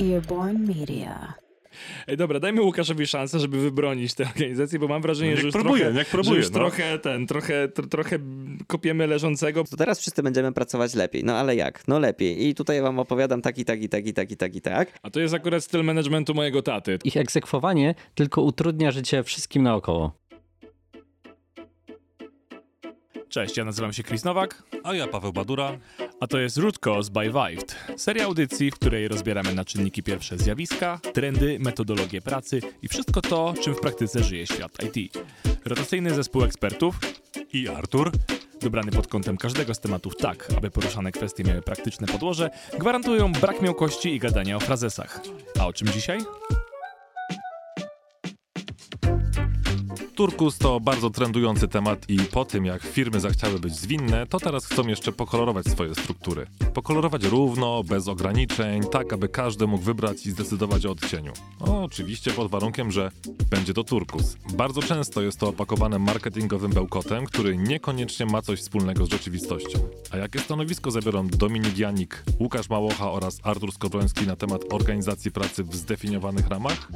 Earborn Media. Ej, dobra, dajmy Łukaszowi szansę, żeby wybronić tę organizację, bo mam wrażenie, Niech że już próbuje, trochę, niech próbuje, że już no. trochę ten, trochę, tr trochę kopiemy leżącego. To teraz wszyscy będziemy pracować lepiej. No ale jak? No lepiej. I tutaj wam opowiadam tak i tak i tak i tak i tak i tak. A to jest akurat styl managementu mojego taty. Ich egzekwowanie tylko utrudnia życie wszystkim naokoło. Cześć, ja nazywam się Chris Nowak, A ja Paweł Badura. a to jest Root Cause by Vived. Seria audycji, w której rozbieramy na czynniki pierwsze zjawiska, trendy, metodologie pracy i wszystko to, czym w praktyce żyje świat IT. Rotacyjny zespół ekspertów, I Artur. dobrany pod kątem każdego z tematów tak, aby poruszane kwestie miały praktyczne podłoże, gwarantują brak miałkości i gadania o frazesach. A o czym dzisiaj? Turkus to bardzo trendujący temat i po tym jak firmy zachciały być zwinne, to teraz chcą jeszcze pokolorować swoje struktury. Pokolorować równo, bez ograniczeń, tak aby każdy mógł wybrać i zdecydować o odcieniu. No, oczywiście pod warunkiem, że będzie to turkus. Bardzo często jest to opakowane marketingowym bełkotem, który niekoniecznie ma coś wspólnego z rzeczywistością. A jakie stanowisko zabiorą Dominik Janik, Łukasz Małocha oraz Artur Skowroński na temat organizacji pracy w zdefiniowanych ramach?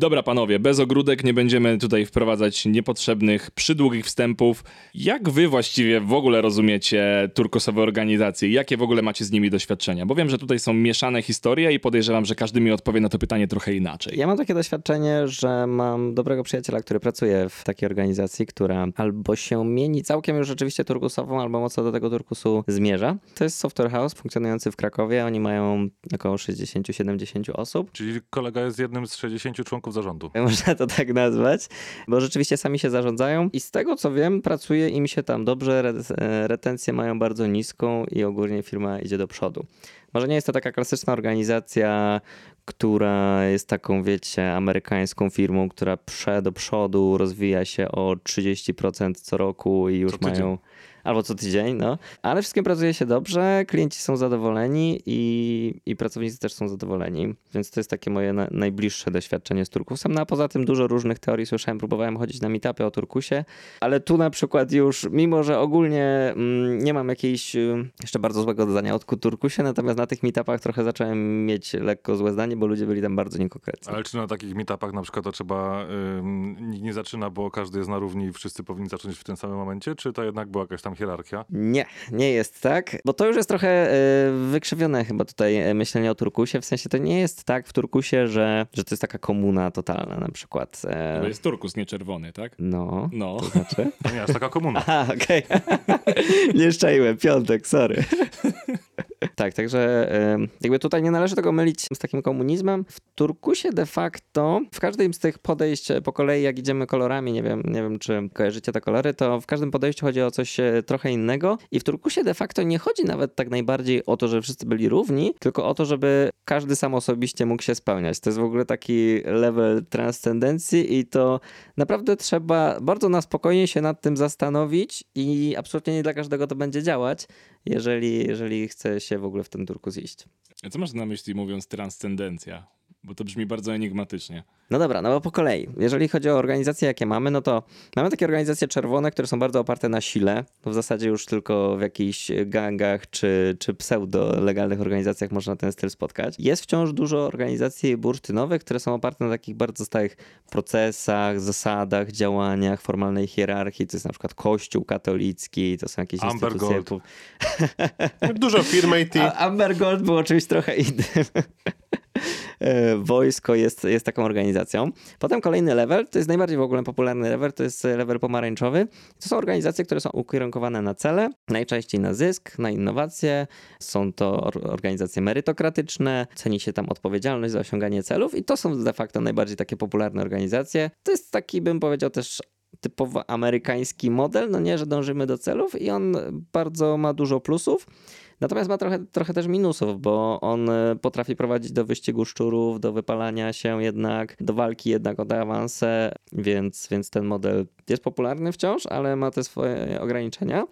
Dobra, panowie, bez ogródek nie będziemy tutaj wprowadzać niepotrzebnych, przydługich wstępów. Jak wy właściwie w ogóle rozumiecie turkusowe organizacje? Jakie w ogóle macie z nimi doświadczenia? Bo wiem, że tutaj są mieszane historie i podejrzewam, że każdy mi odpowie na to pytanie trochę inaczej. Ja mam takie doświadczenie, że mam dobrego przyjaciela, który pracuje w takiej organizacji, która albo się mieni całkiem już rzeczywiście turkusową, albo mocno do tego turkusu zmierza. To jest Software House funkcjonujący w Krakowie. Oni mają około 60-70 osób. Czyli kolega jest jednym z 60 członków zarządu. Można to tak nazwać, bo rzeczywiście sami się zarządzają i z tego co wiem, pracuje im się tam dobrze, e, retencję mają bardzo niską i ogólnie firma idzie do przodu. Może nie jest to taka klasyczna organizacja, która jest taką, wiecie, amerykańską firmą, która prze do przodu rozwija się o 30% co roku i już mają. Albo co tydzień, no. Ale wszystkim pracuje się dobrze, klienci są zadowoleni i, i pracownicy też są zadowoleni. Więc to jest takie moje na, najbliższe doświadczenie z Turkusem. No a poza tym dużo różnych teorii słyszałem, próbowałem chodzić na meetupy o Turkusie, ale tu na przykład już, mimo że ogólnie mm, nie mam jakiejś y, jeszcze bardzo złego dodania o Turkusie, natomiast na tych meetupach trochę zacząłem mieć lekko złe zdanie, bo ludzie byli tam bardzo niekonkretni. Ale czy na takich meetupach na przykład to trzeba, nikt nie zaczyna, bo każdy jest na równi i wszyscy powinni zacząć w tym samym momencie, czy to jednak była jakaś tam hierarchia? Nie, nie jest tak, bo to już jest trochę e, wykrzywione chyba tutaj e, myślenie o Turkusie, w sensie to nie jest tak w Turkusie, że, że to jest taka komuna totalna na przykład. e, To jest turkus, nie czerwony, tak? No, No. to znaczy? To nie aż taka komuna. Aha, okej. nie szczaiłem, piątek, sorry. tak, także jakby tutaj nie należy tego mylić z takim komunizmem. W Turkusie de facto, w każdym z tych podejść po kolei, jak idziemy kolorami, nie wiem, nie wiem czy kojarzycie te kolory, to w każdym podejściu chodzi o coś trochę innego i w Turkusie de facto nie chodzi nawet tak najbardziej o to, że wszyscy byli równi, tylko o to, żeby każdy sam osobiście mógł się spełniać. To jest w ogóle taki level transcendencji i to naprawdę trzeba bardzo na spokojnie się nad tym zastanowić i absolutnie nie dla każdego to będzie działać, jeżeli, jeżeli chce się w ogóle w ten turkus iść. A co masz na myśli mówiąc transcendencja? Bo to brzmi bardzo enigmatycznie. No dobra, no bo po kolei. Jeżeli chodzi o organizacje, jakie mamy, no to mamy takie organizacje czerwone, które są bardzo oparte na sile. No w zasadzie już tylko w jakichś gangach czy, czy pseudo-legalnych organizacjach można ten styl spotkać. Jest wciąż dużo organizacji bursztynowych, które są oparte na takich bardzo stałych procesach, zasadach, działaniach, formalnej hierarchii. To jest na przykład Kościół katolicki, to są jakieś Amber instytucje... Gold. Dużo firm IT. A Amber Gold było czymś trochę innym. E, Wojsko jest, jest taką organizacją. Potem kolejny level, to jest najbardziej w ogóle popularny level, to jest level pomarańczowy. To są organizacje, które są ukierunkowane na cele, najczęściej na zysk, na innowacje. Są to or- organizacje merytokratyczne, ceni się tam odpowiedzialność za osiąganie celów i to są de facto najbardziej takie popularne organizacje. To jest taki, bym powiedział, też typowo amerykański model, no nie, że dążymy do celów i on bardzo ma dużo plusów. Natomiast ma trochę, trochę też minusów, bo on e, potrafi prowadzić do wyścigu szczurów, do wypalania się jednak, do walki jednak o te awanse, więc, więc ten model jest popularny wciąż, ale ma te swoje ograniczenia.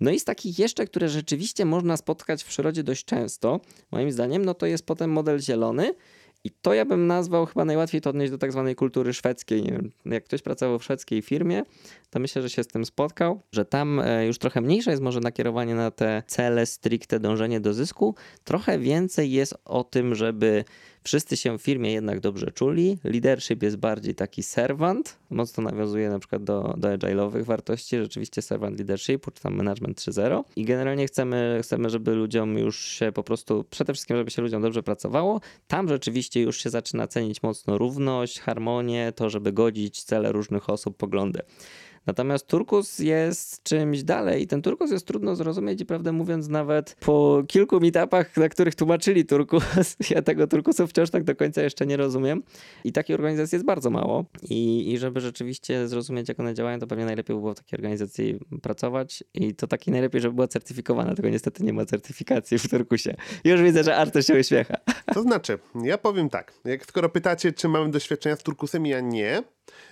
No i z takich jeszcze, które rzeczywiście można spotkać w przyrodzie dość często, moim zdaniem, no to jest potem model zielony I to ja bym nazwał chyba najłatwiej to odnieść do tak zwanej kultury szwedzkiej. Wiem, jak ktoś pracował w szwedzkiej firmie, to myślę, że się z tym spotkał, że tam e, już trochę mniejsze jest może nakierowanie na te cele, stricte dążenie do zysku. Trochę więcej jest o tym, żeby wszyscy się w firmie jednak dobrze czuli. Leadership jest bardziej taki servant, mocno nawiązuje na przykład do, do agile'owych wartości, rzeczywiście servant leadershipu, czy tam management 3.0 i generalnie chcemy, chcemy, żeby ludziom już się po prostu, przede wszystkim, żeby się ludziom dobrze pracowało. Tam rzeczywiście już się zaczyna cenić mocno równość, harmonię, to, żeby godzić cele różnych osób, poglądy. Natomiast turkus jest czymś dalej. Ten turkus jest trudno zrozumieć i prawdę mówiąc nawet po kilku meetupach, na których tłumaczyli turkus, ja tego turkusu wciąż tak do końca jeszcze nie rozumiem. I takiej organizacji jest bardzo mało. I, I żeby rzeczywiście zrozumieć, jak one działają, to pewnie najlepiej by było w takiej organizacji pracować. I to takiej najlepiej, żeby była certyfikowana, tego niestety nie ma certyfikacji w turkusie. Już widzę, że Artur się uśmiecha. To znaczy, ja powiem tak, jak skoro pytacie, czy mamy doświadczenia z turkusem, ja nie.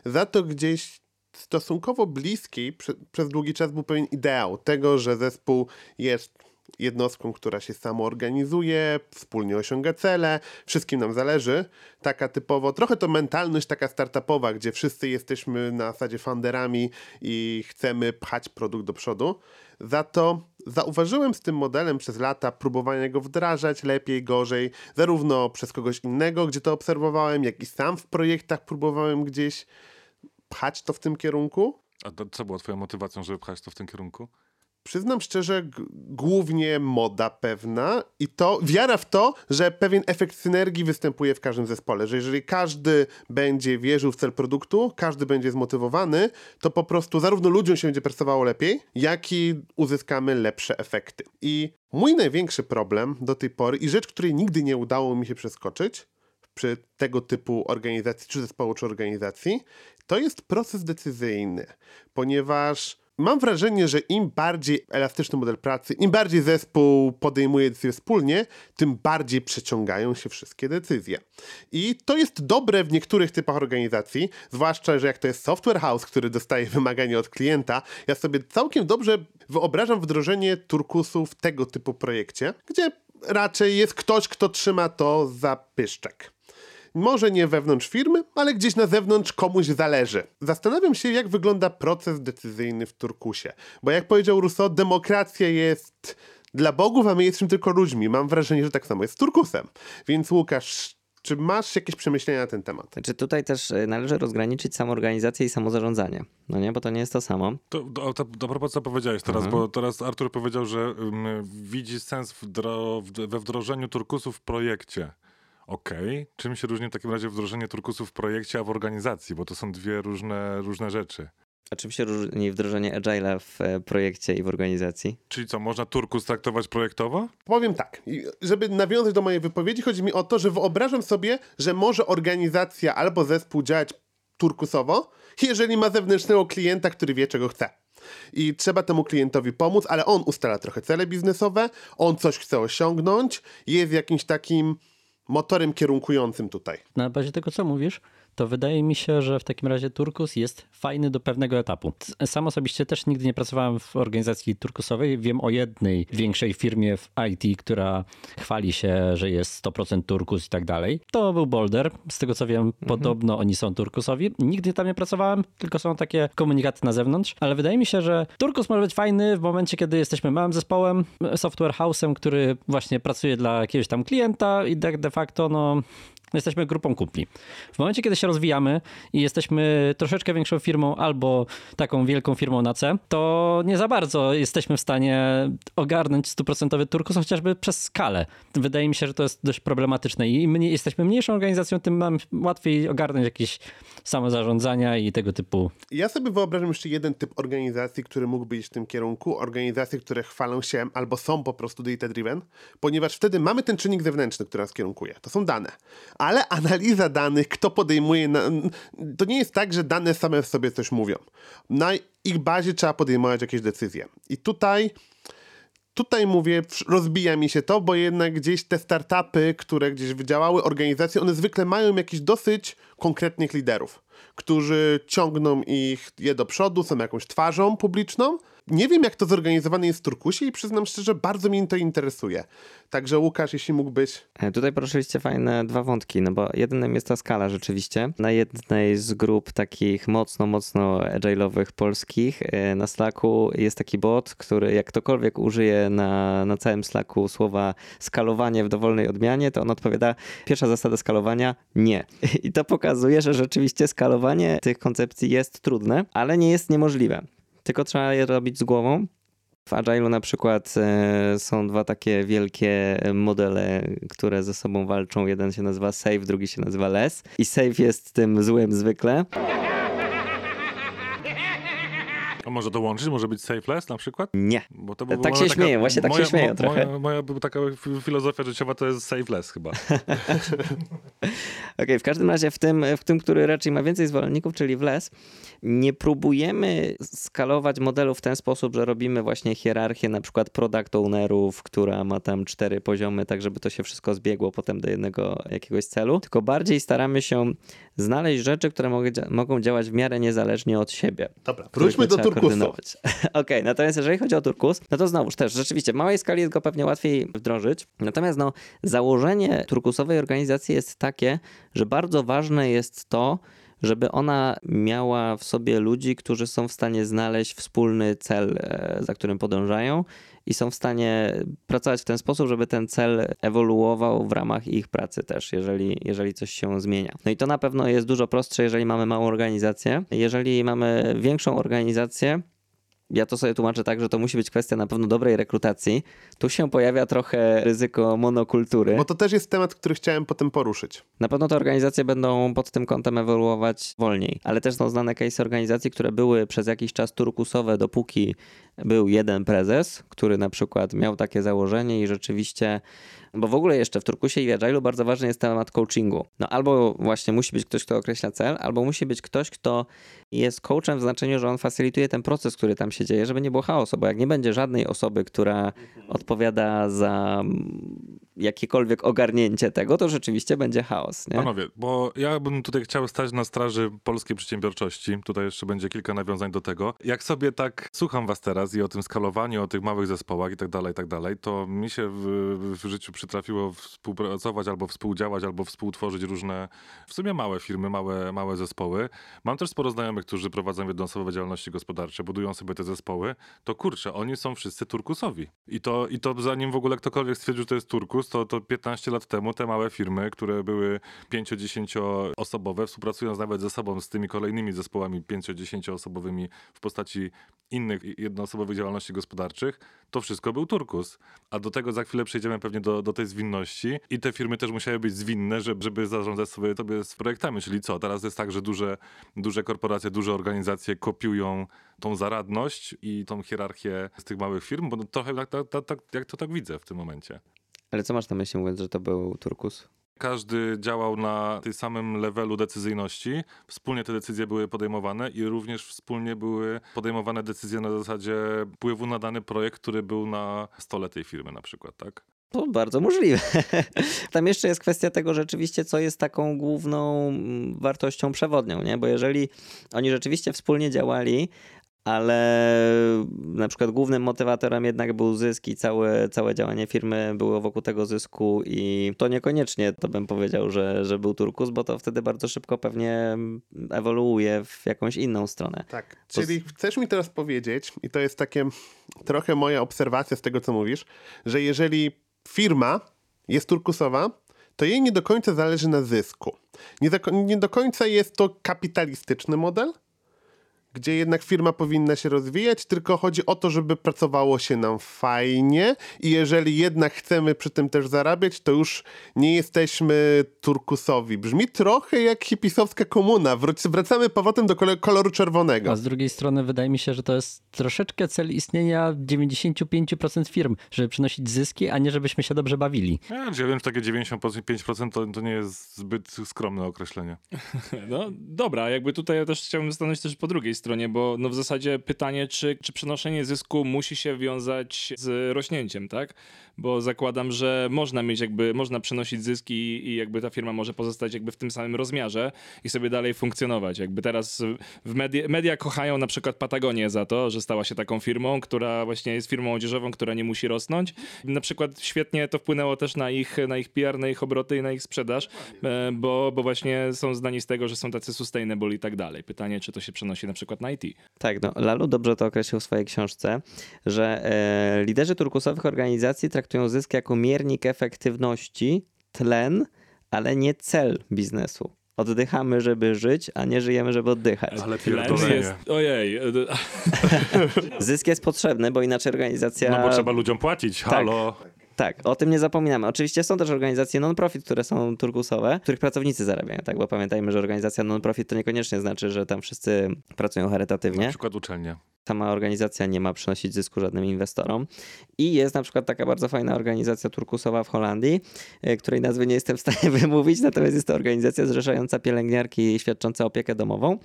Za to gdzieś stosunkowo bliski prze, przez długi czas był pewien ideał tego, że zespół jest jednostką, która się samoorganizuje, wspólnie osiąga cele, wszystkim nam zależy. Taka typowo, trochę to mentalność taka startupowa, gdzie wszyscy jesteśmy na zasadzie funderami i chcemy pchać produkt do przodu. Za to zauważyłem z tym modelem przez lata próbowania go wdrażać lepiej, gorzej, zarówno przez kogoś innego, gdzie to obserwowałem, jak i sam w projektach próbowałem gdzieś pchać to w tym kierunku. A to, co było twoją motywacją, żeby pchać to w tym kierunku? Przyznam szczerze, głównie moda pewna i to wiara w to, że pewien efekt synergii występuje w każdym zespole, że jeżeli każdy będzie wierzył w cel produktu, każdy będzie zmotywowany, to po prostu zarówno ludziom się będzie pracowało lepiej, jak i uzyskamy lepsze efekty. I mój największy problem do tej pory i rzecz, której nigdy nie udało mi się przeskoczyć, przy tego typu organizacji, czy zespołu, czy organizacji, to jest proces decyzyjny, ponieważ mam wrażenie, że im bardziej elastyczny model pracy, im bardziej zespół podejmuje decyzje wspólnie, tym bardziej przeciągają się wszystkie decyzje. I to jest dobre w niektórych typach organizacji, zwłaszcza, że jak to jest software house, który dostaje wymagania od klienta, ja sobie całkiem dobrze wyobrażam wdrożenie turkusu w tego typu projekcie, gdzie raczej jest ktoś, kto trzyma to za pyszczek. Może nie wewnątrz firmy, ale gdzieś na zewnątrz komuś zależy. Zastanawiam się, jak wygląda proces decyzyjny w Turkusie. Bo jak powiedział Rousseau, demokracja jest dla bogów, a my jesteśmy tylko ludźmi. Mam wrażenie, że tak samo jest z Turkusem. Więc Łukasz, czy masz jakieś przemyślenia na ten temat? Znaczy tutaj też y, należy rozgraniczyć samoorganizację i samozarządzanie, no nie, bo to nie jest to samo. To, to, to, to propos co powiedziałeś teraz, Mhm. bo teraz Artur powiedział, że um, widzi sens wdro, w, we wdrożeniu turkusów w projekcie. Okej, czym się różni w takim razie wdrożenie turkusów w projekcie, a w organizacji, bo to są dwie różne, różne rzeczy. A czym się różni wdrożenie Agile'a w e, projekcie i w organizacji? Czyli co, można turkus traktować projektowo? Powiem tak, żeby nawiązać do mojej wypowiedzi, chodzi mi o to, że wyobrażam sobie, że może organizacja albo zespół działać turkusowo, jeżeli ma zewnętrznego klienta, który wie, czego chce. I trzeba temu klientowi pomóc, ale on ustala trochę cele biznesowe, on coś chce osiągnąć, jest jakimś takim motorem kierunkującym tutaj. Na bazie tego, co mówisz, to wydaje mi się, że w takim razie turkus jest fajny do pewnego etapu. Sam osobiście też nigdy nie pracowałem w organizacji turkusowej. Wiem o jednej większej firmie w IT, która chwali się, że jest 100% turkus i tak dalej. To był Boulder. Z tego co wiem, podobno oni są turkusowi. Nigdy tam nie pracowałem, tylko są takie komunikaty na zewnątrz, ale wydaje mi się, że turkus może być fajny w momencie, kiedy jesteśmy małym zespołem, software house'em, który właśnie pracuje dla jakiegoś tam klienta i tak de facto no jesteśmy grupą kumpli. W momencie, kiedy się rozwijamy i jesteśmy troszeczkę większą firmą albo taką wielką firmą na C, to nie za bardzo jesteśmy w stanie ogarnąć stuprocentowy turkus, chociażby przez skalę. Wydaje mi się, że to jest dość problematyczne i im jesteśmy mniejszą organizacją, tym nam łatwiej ogarnąć jakieś samozarządzania i tego typu Ja sobie wyobrażam jeszcze jeden typ organizacji, który mógłby iść w tym kierunku. Organizacje, które chwalą się albo są po prostu data-driven, ponieważ wtedy mamy ten czynnik zewnętrzny, który nas kierunkuje. To są dane. Ale analiza danych, kto podejmuje... Na... To nie jest tak, że dane same w sobie coś mówią. Na ich bazie trzeba podejmować jakieś decyzje. I tutaj... Tutaj mówię, rozbija mi się to, bo jednak gdzieś te startupy, które gdzieś wydziałały, organizacje, one zwykle mają jakichś dosyć konkretnych liderów, którzy ciągną ich je do przodu, są jakąś twarzą publiczną. Nie wiem, jak to zorganizowane jest w Turkusie i przyznam szczerze, bardzo mnie to interesuje. Także Łukasz, jeśli mógłbyś... E, Tutaj poruszyliście fajne dwa wątki, no bo jednym jest ta skala rzeczywiście. Na jednej z grup takich mocno, mocno agile'owych polskich e, na Slacku jest taki bot, który jak ktokolwiek użyje na, na całym Slacku słowa skalowanie w dowolnej odmianie, to on odpowiada pierwsza zasada skalowania nie. I to pokazuje, że rzeczywiście skalowanie tych koncepcji jest trudne, ale nie jest niemożliwe. Tylko trzeba je robić z głową. W Agile'u na przykład e, są dwa takie wielkie modele, które ze sobą walczą. Jeden się nazywa Save, drugi się nazywa Less. I Save jest tym złym zwykle. A może to łączyć? Może być safeless na przykład? Nie. Bo to by Tak się śmieję, właśnie tak się moja, śmieję mo- trochę. Moja, moja by taka filozofia życiowa to jest safeless chyba. Okej, w każdym razie w tym, w tym, który raczej ma więcej zwolenników, czyli w LES, nie próbujemy skalować modelu w ten sposób, że robimy właśnie hierarchię na przykład product ownerów, która ma tam cztery poziomy, tak żeby to się wszystko zbiegło potem do jednego jakiegoś celu, tylko bardziej staramy się znaleźć rzeczy, które mogą, dzia- mogą działać w miarę niezależnie od siebie. Dobra, wróćmy do Turkusu. Okej, natomiast jeżeli chodzi o turkus, no to znowuż też rzeczywiście w małej skali jest go pewnie łatwiej wdrożyć. Natomiast no, założenie turkusowej organizacji jest takie, że bardzo ważne jest to, żeby ona miała w sobie ludzi, którzy są w stanie znaleźć wspólny cel, e, za którym podążają i są w stanie pracować w ten sposób, żeby ten cel ewoluował w ramach ich pracy też, jeżeli, jeżeli coś się zmienia. No i to na pewno jest dużo prostsze, jeżeli mamy małą organizację. Jeżeli mamy większą organizację, ja to sobie tłumaczę tak, że to musi być kwestia na pewno dobrej rekrutacji. Tu się pojawia trochę ryzyko monokultury. Bo to też jest temat, który chciałem potem poruszyć. Na pewno te organizacje będą pod tym kątem ewoluować wolniej, ale też są znane case organizacji, które były przez jakiś czas turkusowe, dopóki był jeden prezes, który na przykład miał takie założenie i rzeczywiście, bo w ogóle jeszcze w Turkusie i w Agile'u bardzo ważny jest temat coachingu. No albo właśnie musi być ktoś, kto określa cel, albo musi być ktoś, kto jest coachem w znaczeniu, że on facilituje ten proces, który tam się dzieje, żeby nie było chaosu, bo jak nie będzie żadnej osoby, która odpowiada za mm, jakiekolwiek ogarnięcie tego, to rzeczywiście będzie chaos. Nie? Panowie, bo ja bym tutaj chciał stać na straży polskiej przedsiębiorczości. Tutaj jeszcze będzie kilka nawiązań do tego. Jak sobie tak słucham was teraz i o tym skalowaniu, o tych małych zespołach i tak dalej, i tak dalej, to mi się w, w życiu przytrafiło współpracować albo współdziałać, albo współtworzyć różne, w sumie małe firmy, małe, małe zespoły. Mam też sporo znajomych, którzy prowadzą jednoosobowe działalności gospodarcze, budują sobie te zespoły. To kurczę, oni są wszyscy turkusowi. I to, i to zanim w ogóle ktokolwiek stwierdził, że to jest turkus, to, to 15 lat temu te małe firmy, które były 5-10 osobowe, współpracując nawet ze sobą, z tymi kolejnymi zespołami 5-10 osobowymi w postaci innych jednoosobowych działalności gospodarczych, to wszystko był turkus. A do tego za chwilę przejdziemy pewnie do, do tej zwinności i te firmy też musiały być zwinne, żeby, żeby zarządzać sobie, sobie z projektami. Czyli co, teraz jest tak, że duże, duże korporacje, duże organizacje kopiują tą zaradność i tą hierarchię z tych małych firm, bo no trochę tak, tak, tak, tak, jak to tak widzę w tym momencie. Ale co masz na myśli mówiąc, że to był turkus? Każdy działał na tym samym levelu decyzyjności, wspólnie te decyzje były podejmowane i również wspólnie były podejmowane decyzje na zasadzie wpływu na dany projekt, który był na stole tej firmy na przykład, tak? To bardzo możliwe. Tam jeszcze jest kwestia tego rzeczywiście, co jest taką główną mm, wartością przewodnią, nie? Bo jeżeli oni rzeczywiście wspólnie działali, ale na przykład głównym motywatorem jednak był zysk i całe, całe działanie firmy było wokół tego zysku i to niekoniecznie to bym powiedział, że, że był turkus, bo to wtedy bardzo szybko pewnie ewoluuje w jakąś inną stronę. Tak, czyli chcesz mi teraz powiedzieć, i to jest takie trochę moja obserwacja z tego, co mówisz, że jeżeli firma jest turkusowa, to jej nie do końca zależy na zysku. Nie do, nie do końca jest to kapitalistyczny model, gdzie jednak firma powinna się rozwijać, tylko chodzi o to, żeby pracowało się nam fajnie i jeżeli jednak chcemy przy tym też zarabiać, to już nie jesteśmy turkusowi. Brzmi trochę jak hipisowska komuna. Wróć, wracamy powrotem do kolor- koloru czerwonego. A z drugiej strony wydaje mi się, że to jest troszeczkę cel istnienia 95% firm, żeby przynosić zyski, a nie żebyśmy się dobrze bawili. Ja, ja wiem, że takie 95% to, to nie jest zbyt skromne określenie. No dobra, jakby tutaj ja też chciałbym stanąć też po drugiej stronie, bo no w zasadzie pytanie, czy, czy przenoszenie zysku musi się wiązać z rośnięciem, tak? Bo zakładam, że można mieć jakby, można przenosić zyski i jakby ta firma może pozostać jakby w tym samym rozmiarze i sobie dalej funkcjonować. Jakby teraz w media, media kochają na przykład Patagonię za to, że stała się taką firmą, która właśnie jest firmą odzieżową, która nie musi rosnąć. Na przykład świetnie to wpłynęło też na ich, na ich PR, na ich obroty i na ich sprzedaż, e, bo, bo właśnie są znani z tego, że są tacy sustainable i tak dalej. Pytanie, czy to się przenosi na przykład na IT. Tak, no Lalu dobrze to określił w swojej książce, że e, liderzy turkusowych organizacji traktują zysk jako miernik efektywności, tlen, ale nie cel biznesu. Oddychamy, żeby żyć, a nie żyjemy, żeby oddychać. Ale pierdolenie. jest, ojej, Zysk jest potrzebny, bo inaczej organizacja. No bo trzeba ludziom płacić, halo. Tak, o tym nie zapominamy. Oczywiście są też organizacje non-profit, które są turkusowe, których pracownicy zarabiają, tak? Bo pamiętajmy, że organizacja non-profit to niekoniecznie znaczy, że tam wszyscy pracują Na charytatywnie. przykład uczelnie. Sama organizacja nie ma przynosić zysku żadnym inwestorom. I jest na przykład taka bardzo fajna organizacja turkusowa w Holandii, e, której nazwy nie jestem w stanie wymówić, natomiast jest to organizacja zrzeszająca pielęgniarki świadczące opiekę domową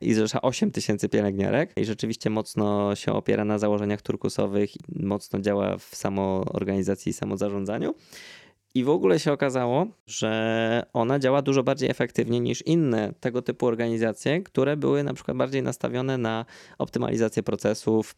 i zrzesza 8 tysięcy pielęgniarek i rzeczywiście mocno się opiera na założeniach turkusowych, mocno działa w samoorganizacji samozarządzaniu. I w ogóle się okazało, że ona działa dużo bardziej efektywnie niż inne tego typu organizacje, które były na przykład bardziej nastawione na optymalizację procesów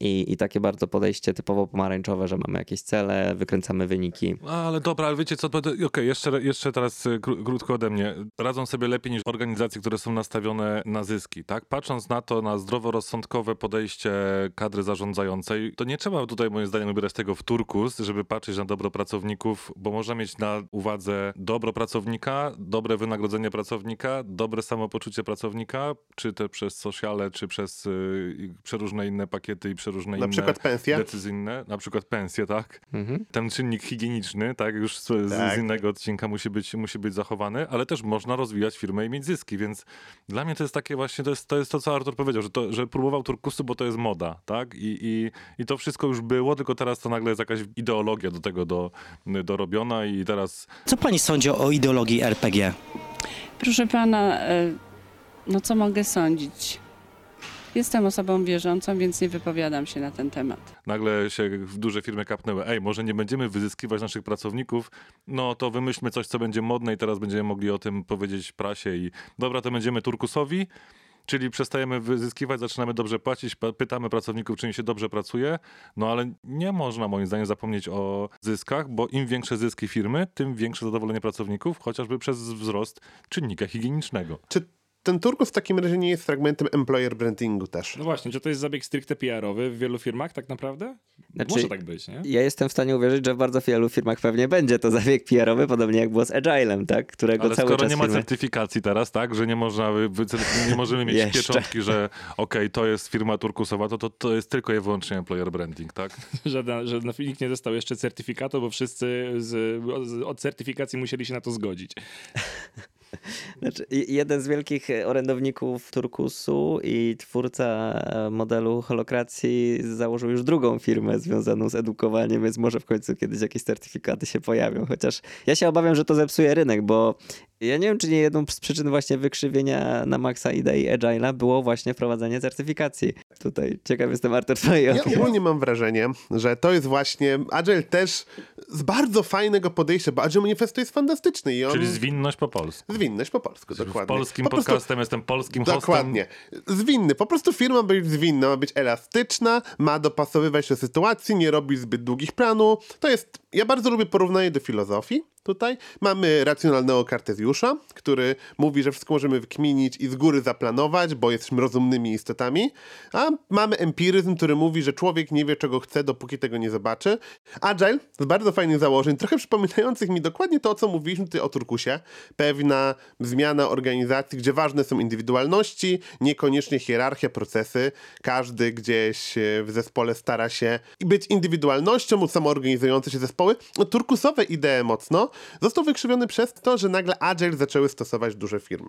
i, i takie bardzo podejście typowo pomarańczowe, że mamy jakieś cele, wykręcamy wyniki. No, ale dobra, ale wiecie co, to- to- okej, jeszcze, jeszcze teraz y, kró- krótko ode mnie. Radzą sobie lepiej niż organizacje, które są nastawione na zyski, tak? Patrząc na to, na zdroworozsądkowe podejście kadry zarządzającej, to nie trzeba tutaj moim zdaniem wybierać tego w turkus, żeby patrzeć na dobro pracowników, bo można mieć na uwadze dobro pracownika, dobre wynagrodzenie pracownika, dobre samopoczucie pracownika, czy te przez sociale, czy przez y, przeróżne inne pakiety i przeróżne Na inne przykład pensje. decyzyjne, na przykład pensje, tak? Mhm. ten czynnik higieniczny, tak, już z, Tak. z innego odcinka musi być, musi być zachowany, ale też można rozwijać firmę i mieć zyski, więc dla mnie to jest takie właśnie, to jest to, jest to co Artur powiedział, że, to, że próbował turkusu, bo to jest moda, tak, I, i, i to wszystko już było, tylko teraz to nagle jest jakaś ideologia do tego do, dorobiona i teraz Co pani sądzi o ideologii RPG? Proszę pana, e, no co mogę sądzić? Jestem osobą wierzącą, więc nie wypowiadam się na ten temat. nagle się w duże firmy kapnęły, ej, może nie będziemy wyzyskiwać naszych pracowników, no to wymyślmy coś, co będzie modne i teraz będziemy mogli o tym powiedzieć prasie i dobra, to będziemy turkusowi, czyli przestajemy wyzyskiwać, zaczynamy dobrze płacić, pytamy pracowników, czy im się dobrze pracuje, no ale nie można moim zdaniem zapomnieć o zyskach, bo im większe zyski firmy, tym większe zadowolenie pracowników, chociażby przez wzrost czynnika higienicznego. Czy ten turkus w takim razie nie jest fragmentem employer brandingu też? no właśnie, czy to jest zabieg stricte PR-owy w wielu firmach tak naprawdę? Znaczy- Może tak być, nie? Ja jestem w stanie uwierzyć, że w bardzo wielu firmach pewnie będzie to zabieg PR-owy, podobnie jak było z Agilem, tak? którego Ale cały skoro czas nie ma firmy... certyfikacji teraz, tak, że nie można, nie możemy mieć pieczątki, że okej, to jest firma turkusowa, to, to, to jest tylko i wyłącznie employer branding, tak? Żaden, że na- nikt nie dostał jeszcze certyfikatu, bo wszyscy z, z, od certyfikacji musieli się na to zgodzić. Znaczy, jeden z wielkich orędowników turkusu i twórca e, modelu holokracji założył już drugą firmę związaną z edukowaniem, więc może w końcu kiedyś jakieś certyfikaty się pojawią. Chociaż ja się obawiam, że to zepsuje rynek, bo ja nie wiem, czy nie jedną z przyczyn właśnie wykrzywienia na maksa idei Agile'a było właśnie wprowadzenie certyfikacji. Tutaj ciekaw jestem, Artur, twojej Ja ogólnie mam wrażenie, że to jest właśnie Agile też z bardzo fajnego podejścia, bo Agile Manifesto jest fantastyczny i on... Czyli zwinność po polsku. Zwinność po polsku, dokładnie. Polskim Po prostu- podcastem jestem polskim hostem. Dokładnie. Zwinny. Po prostu firma ma być zwinna, ma być elastyczna, ma dopasowywać się do sytuacji, nie robić zbyt długich planów. To jest, ja bardzo lubię porównanie do filozofii tutaj. Mamy racjonalnego Kartezjusza, który mówi, że wszystko możemy wykminić i z góry zaplanować, bo jesteśmy rozumnymi istotami. A mamy empiryzm, który mówi, że człowiek nie wie, czego chce, dopóki tego nie zobaczy. Agile z bardzo fajnych założeń, trochę przypominających mi dokładnie to, co mówiliśmy tutaj o Turkusie. Pewna zmiana organizacji, gdzie ważne są indywidualności, niekoniecznie hierarchia, procesy. Każdy gdzieś e, w zespole stara się być indywidualnością, samoorganizujące się zespoły. Turkusowe idee mocno został wykrzywiony przez to, że nagle Agile zaczęły stosować duże firmy.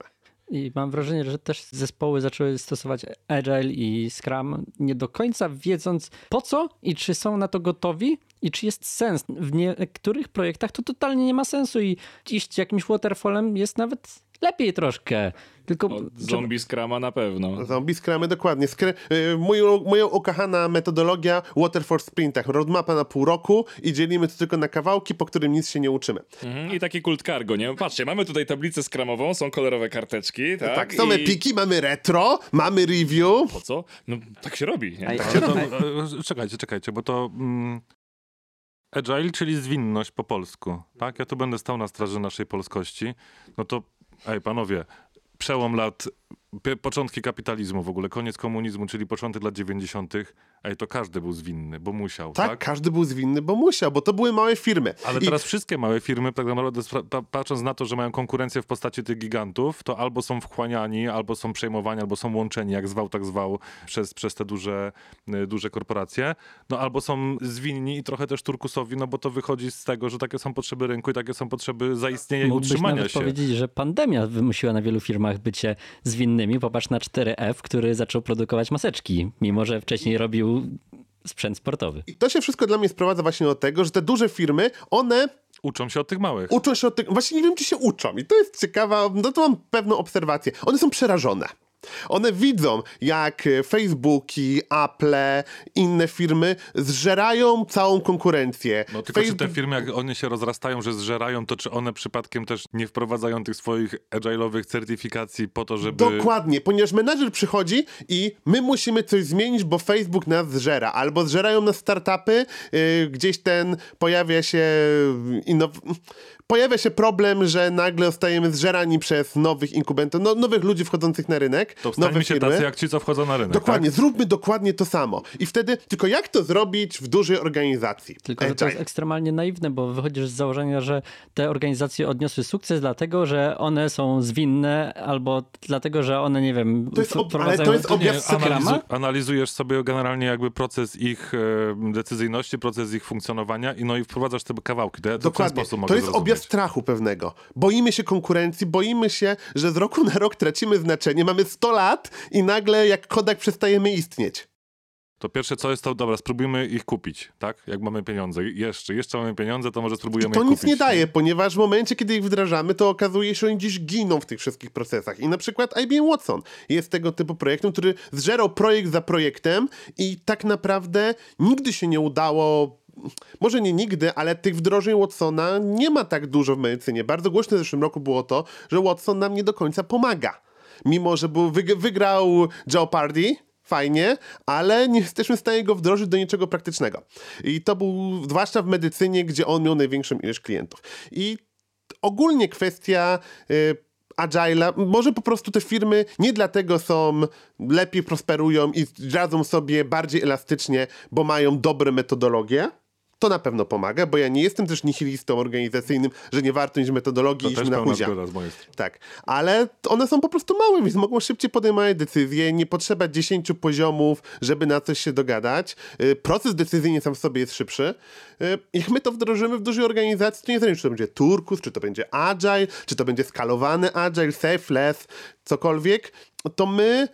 I mam wrażenie, że też zespoły zaczęły stosować Agile i Scrum nie do końca wiedząc po co i czy są na to gotowi i czy jest sens. W niektórych projektach to totalnie nie ma sensu i iść jakimś waterfallem jest nawet lepiej troszkę. Tylko No, zombie Scrama na pewno. Zombie skramy, dokładnie. Skry... Moją, moją ukochana metodologia Waterford Sprintach. Roadmapa na pół roku i dzielimy to tylko na kawałki, po którym nic się nie uczymy. Mhm. I taki kult cargo, nie? Patrzcie, mamy tutaj tablicę skramową, są kolorowe karteczki, tak? Tak, I... epiki, mamy retro, mamy review. Po co? No tak się robi, nie? Tak się robi. to, e, czekajcie, czekajcie, bo to mm, agile, czyli zwinność po polsku, tak? Ja tu będę stał na straży naszej polskości. No to, ej panowie, przełom lat, początki kapitalizmu w ogóle, koniec komunizmu, czyli początek lat 90., ej, to każdy był zwinny, bo musiał, Tak, tak? każdy był zwinny, bo musiał, bo to były małe firmy. Ale I teraz wszystkie małe firmy, tak naprawdę patrząc na to, że mają konkurencję w postaci tych gigantów, to albo są wchłaniani, albo są przejmowani, albo są łączeni, jak zwał, tak zwał, przez, przez te duże, y, duże korporacje, no albo są zwinni i trochę też turkusowi, no bo to wychodzi z tego, że takie są potrzeby rynku i takie są potrzeby zaistnienia i utrzymania nawet się. powiedzieć, że pandemia wymusiła na wielu firmach bycie zwinnymi. Popatrz na 4F, który zaczął produkować maseczki, mimo że wcześniej robił sprzęt sportowy. I to się wszystko dla mnie sprowadza właśnie do tego, że te duże firmy, one Uczą się od tych małych. uczą się od tego, właśnie nie wiem, czy się uczą. I to jest ciekawa, no to mam pewną obserwację. One są przerażone. One widzą, jak e, Facebooki, Apple, inne firmy zżerają całą konkurencję. No tylko czy te Facebook- firmy, jak one się rozrastają, że zżerają, to czy one przypadkiem też nie wprowadzają tych swoich agile'owych certyfikacji po to, żeby... Dokładnie, ponieważ menadżer przychodzi i my musimy coś zmienić, bo Facebook nas zżera. Albo zżerają nas startupy, yy, gdzieś ten pojawia się innow... pojawia się problem, że nagle zostajemy zżerani przez nowych inkubatorów, no, nowych ludzi wchodzących na rynek, To nowe się firmy. tacy jak ci, co wchodzą na rynek. Dokładnie, Tak? zróbmy dokładnie to samo. I wtedy, tylko jak to zrobić w dużej organizacji? Tylko, że to jest ekstremalnie naiwne, bo wychodzisz z założenia, że te organizacje odniosły sukces dlatego, że one są zwinne, albo dlatego, że one, nie wiem, To jest ob- ale to jest objaw analizu- analizujesz sobie generalnie jakby proces ich e, decyzyjności, proces ich funkcjonowania i no i wprowadzasz te kawałki. To, ja to w ten Dokładnie. sposób To jest zrozumieć. objaw strachu pewnego. Boimy się konkurencji, boimy się, że z roku na rok tracimy znaczenie. Mamy 100 lat i nagle jak Kodak przestajemy istnieć. To pierwsze co jest to, dobra, spróbujmy ich kupić, tak? Jak mamy pieniądze. Jeszcze, jeszcze mamy pieniądze, to może I spróbujemy to ich nic kupić. nie daje, ponieważ w momencie, kiedy ich wdrażamy, to okazuje się, że oni gdzieś giną w tych wszystkich procesach. I na przykład IBM Watson jest tego typu projektem, który zżerał projekt za projektem i tak naprawdę nigdy się nie udało może nie nigdy, ale tych wdrożeń Watsona nie ma tak dużo w medycynie. Bardzo głośne w zeszłym roku było to, że Watson nam nie do końca pomaga. Mimo, że był, wyg- wygrał Jeopardy, fajnie, ale nie jesteśmy w stanie go wdrożyć do niczego praktycznego. I to był, zwłaszcza w medycynie, gdzie on miał największą ilość klientów. I ogólnie kwestia y, Agile'a, może po prostu te firmy nie dlatego są, lepiej prosperują i radzą sobie bardziej elastycznie, bo mają dobre metodologie. To na pewno pomaga, bo ja nie jestem też nihilistą organizacyjnym, że nie warto mieć metodologii To i też iść na z mojej strony. Tak, ale one są po prostu małe, więc mogą szybciej podejmować decyzje, nie potrzeba 10 poziomów, żeby na coś się dogadać. Y, Proces decyzyjny sam w sobie jest szybszy. Y, Jak my to wdrożymy w dużej organizacji, to nie zależy, czy to będzie Turkus, czy to będzie Agile, czy to będzie skalowany Agile, Safeless, cokolwiek, to my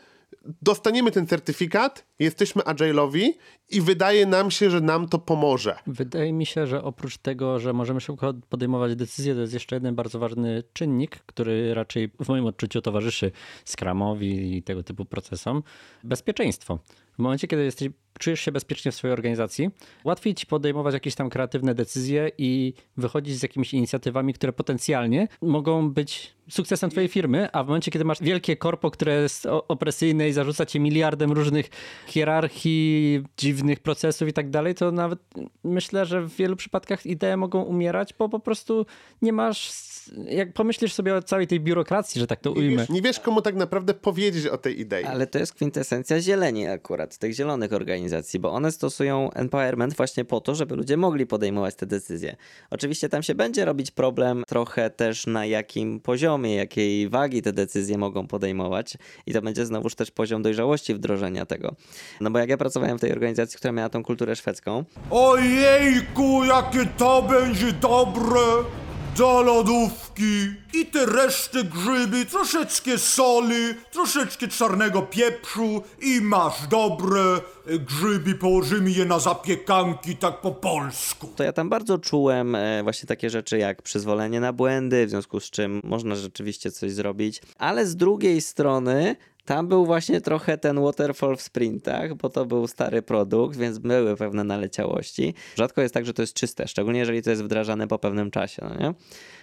dostaniemy ten certyfikat, jesteśmy agile'owi i wydaje nam się, że nam to pomoże. Wydaje mi się, że oprócz tego, że możemy szybko podejmować decyzje, to jest jeszcze jeden bardzo ważny czynnik, który raczej w moim odczuciu towarzyszy Scrumowi i tego typu procesom. Bezpieczeństwo. W momencie, kiedy jesteś, czujesz się bezpiecznie w swojej organizacji, łatwiej ci podejmować jakieś tam kreatywne decyzje i wychodzić z jakimiś inicjatywami, które potencjalnie mogą być sukcesem twojej firmy, a w momencie, kiedy masz wielkie korpo, które jest opresyjne i zarzuca cię miliardem różnych hierarchii, dziwnych procesów i tak dalej, to nawet myślę, że w wielu przypadkach idee mogą umierać, bo po prostu nie masz, jak pomyślisz sobie o całej tej biurokracji, że tak to Nie ujmę. wiesz, nie wiesz, komu tak naprawdę powiedzieć o tej idei. Ale to jest kwintesencja zieleni akurat, tych zielonych organizacji, bo one stosują empowerment właśnie po to, żeby ludzie mogli podejmować te decyzje. Oczywiście tam się będzie robić problem trochę też na jakim poziomie, jakiej wagi te decyzje mogą podejmować i to będzie znowuż też poziom dojrzałości wdrożenia tego. No bo jak ja pracowałem w tej organizacji, która miała tą kulturę szwedzką, Ojejku, jakie to będzie dobre! Do lodówki i te reszty grzyby, troszeczkę soli, troszeczkę czarnego pieprzu i masz dobre e, grzyby, położymy je na zapiekanki tak po polsku. to ja tam bardzo czułem e, właśnie takie rzeczy jak przyzwolenie na błędy, w związku z czym można rzeczywiście coś zrobić, ale z drugiej strony tam był właśnie trochę ten waterfall w sprintach, bo to był stary produkt, więc były pewne naleciałości. Rzadko jest tak, że to jest czyste, szczególnie jeżeli to jest wdrażane po pewnym czasie, no nie?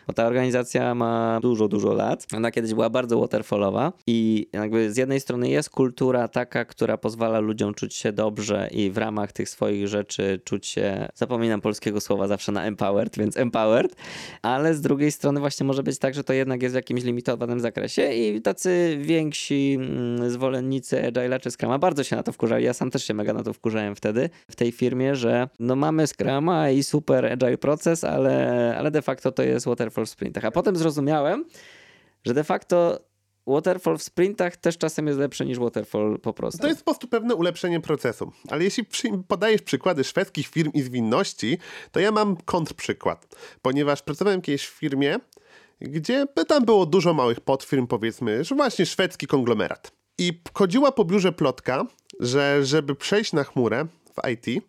Bo ta organizacja ma dużo, dużo lat. Ona kiedyś była bardzo waterfallowa i jakby z jednej strony jest kultura taka, która pozwala ludziom czuć się dobrze i w ramach tych swoich rzeczy czuć się, zapominam polskiego słowa zawsze na empowered, więc empowered, ale z drugiej strony właśnie może być tak, że to jednak jest w jakimś limitowanym zakresie i tacy więksi mm, zwolennicy Agile'a czy Scruma bardzo się na to wkurzali. Ja sam też się mega na to wkurzałem wtedy w tej firmie, że no mamy Scruma i super Agile proces, ale, ale de facto to jest waterfall w sprintach. A potem zrozumiałem, że de facto waterfall w sprintach też czasem jest lepszy niż waterfall po prostu. To jest po prostu pewne ulepszenie procesu. Ale jeśli podajesz przykłady szwedzkich firm i zwinności, to ja mam kontrprzykład. Ponieważ pracowałem kiedyś w firmie, gdzie tam było dużo małych podfirm, powiedzmy, że właśnie szwedzki konglomerat. I chodziła po biurze plotka, że żeby przejść na chmurę w IT,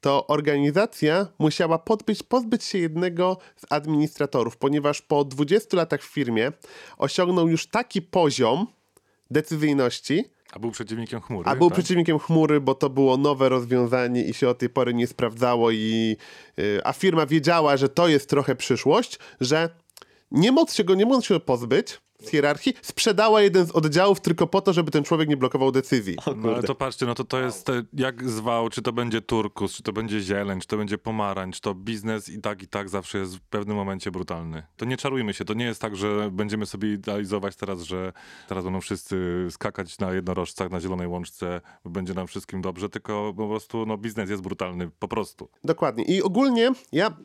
to organizacja musiała podbyć, pozbyć się jednego z administratorów, ponieważ po 20 latach w firmie osiągnął już taki poziom decyzyjności, A był przeciwnikiem chmury. a był tak? przeciwnikiem chmury, bo to było nowe rozwiązanie i się od tej pory nie sprawdzało, i, y, a firma wiedziała, że to jest trochę przyszłość, że nie móc się go, nie móc się go pozbyć z hierarchii, sprzedała jeden z oddziałów tylko po to, żeby ten człowiek nie blokował decyzji. No ale to patrzcie, no to to jest te, jak zwał, czy to będzie turkus, czy to będzie zieleń, czy to będzie pomarańcz, to biznes i tak i tak zawsze jest w pewnym momencie brutalny. To nie czarujmy się, to nie jest tak, że będziemy sobie idealizować teraz, że teraz będą wszyscy skakać na jednorożcach, na zielonej łączce, będzie nam wszystkim dobrze, tylko po prostu no biznes jest brutalny, po prostu. Dokładnie. I ogólnie ja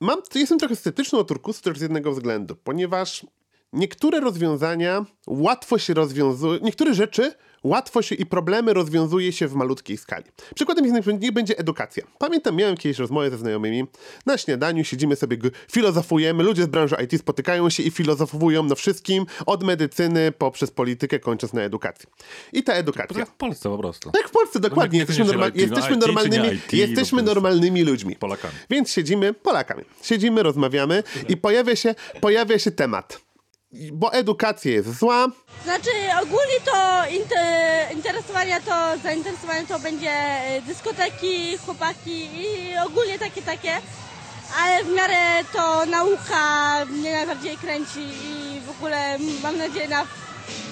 mam, jestem trochę sceptyczny o turkusu też z jednego względu, ponieważ niektóre rozwiązania łatwo się rozwiązują, niektóre rzeczy łatwo się i problemy rozwiązuje się w malutkiej skali. Przykładem niech będzie edukacja. Pamiętam, miałem kiedyś rozmowę ze znajomymi, na śniadaniu siedzimy sobie, filozofujemy, ludzie z branży IT spotykają się i filozofowują na wszystkim, od medycyny poprzez politykę, kończąc na edukacji. I ta edukacja. jak w Polsce po prostu. Tak w Polsce, dokładnie. Jesteśmy, normal, IT, no jesteśmy IT czy nie normalnymi, IT, jesteśmy normalnymi ludźmi. Polakami. Więc siedzimy, Polakami, siedzimy, rozmawiamy i pojawia się, pojawia się temat. Bo edukacja jest zła, Znaczy ogólnie to inte, interesowania to, zainteresowanie to będzie e, dyskoteki, chłopaki i ogólnie takie takie, ale w miarę to nauka mnie najbardziej kręci i w ogóle mam nadzieję na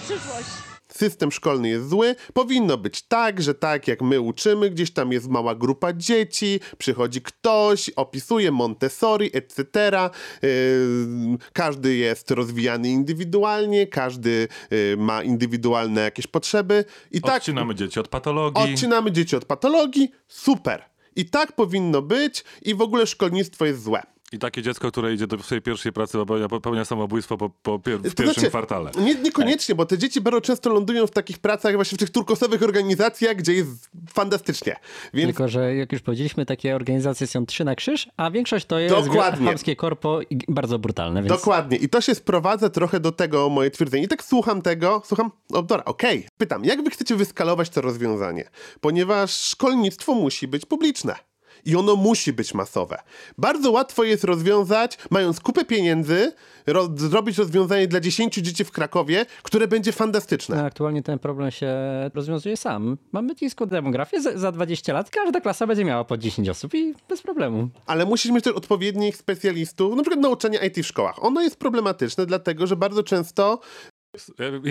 przyszłość. System szkolny jest zły, powinno być tak, że tak jak my uczymy, gdzieś tam jest mała grupa dzieci, przychodzi ktoś, opisuje Montessori, etc. Yy, każdy jest rozwijany indywidualnie, każdy yy, ma indywidualne jakieś potrzeby i tak Odcinamy dzieci od patologii. odcinamy dzieci od patologii, super. I tak powinno być i w ogóle szkolnictwo jest złe. I takie dziecko, które idzie do swojej pierwszej pracy, popełnia, popełnia samobójstwo po, po pier- w To pierwszym znaczy, kwartale. Nie, niekoniecznie, bo te dzieci bardzo często lądują w takich pracach, właśnie w tych turkosowych organizacjach, gdzie jest fantastycznie. Więc Tylko, że jak już powiedzieliśmy, takie organizacje są trzy na krzyż, a większość to jest Dokładnie. chamskie korpo i bardzo brutalne, więc Dokładnie. I to się sprowadza trochę do tego moje twierdzenie. I tak słucham tego, słucham, no dobra, okej. Pytam, jak wy chcecie wyskalować to rozwiązanie? Ponieważ szkolnictwo musi być publiczne. I ono musi być masowe. Bardzo łatwo jest rozwiązać, mając kupę pieniędzy, ro- zrobić rozwiązanie dla 10 dzieci w Krakowie, które będzie fantastyczne. No, aktualnie ten problem się rozwiązuje sam. Mamy niską demografię, za, za 20 lat każda klasa będzie miała po 10 osób i bez problemu. Ale musisz mieć też odpowiednich specjalistów, na przykład nauczanie IT w szkołach. Ono jest problematyczne, dlatego że bardzo często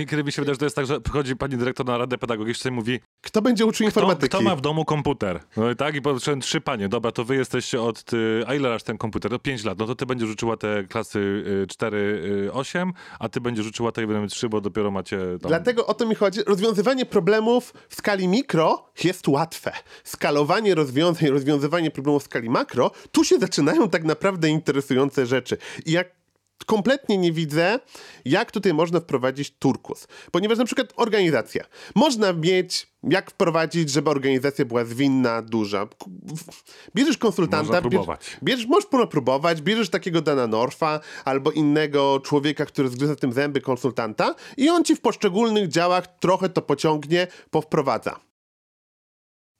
Kiedy mi się wydaje, że to jest tak, że przychodzi pani dyrektor na radę pedagogiczną i mówi kto będzie uczył kto, informatyki? kto ma w domu komputer? No i tak, i potrzebne trzy panie. Dobra, to wy jesteście od... Ty, a ile masz ten komputer? No pięć lat. No to ty będziesz uczyła te klasy y, 4, y, 8, a ty będziesz uczyła tej 1, 3, bo dopiero macie tam... Dlatego o to mi chodzi. Rozwiązywanie problemów w skali mikro jest łatwe. Skalowanie rozwiązań, rozwiązywanie problemów w skali makro, tu się zaczynają tak naprawdę interesujące rzeczy. I jak kompletnie nie widzę, jak tutaj można wprowadzić turkus. Ponieważ na przykład organizacja. Można mieć, jak wprowadzić, żeby organizacja była zwinna, duża. Bierzesz konsultanta, Można próbować. Bierzesz, bierzesz, możesz próbować, bierzesz takiego Dana Norfa albo innego człowieka, który zgryza tym zęby konsultanta i on ci w poszczególnych działach trochę to pociągnie, powprowadza.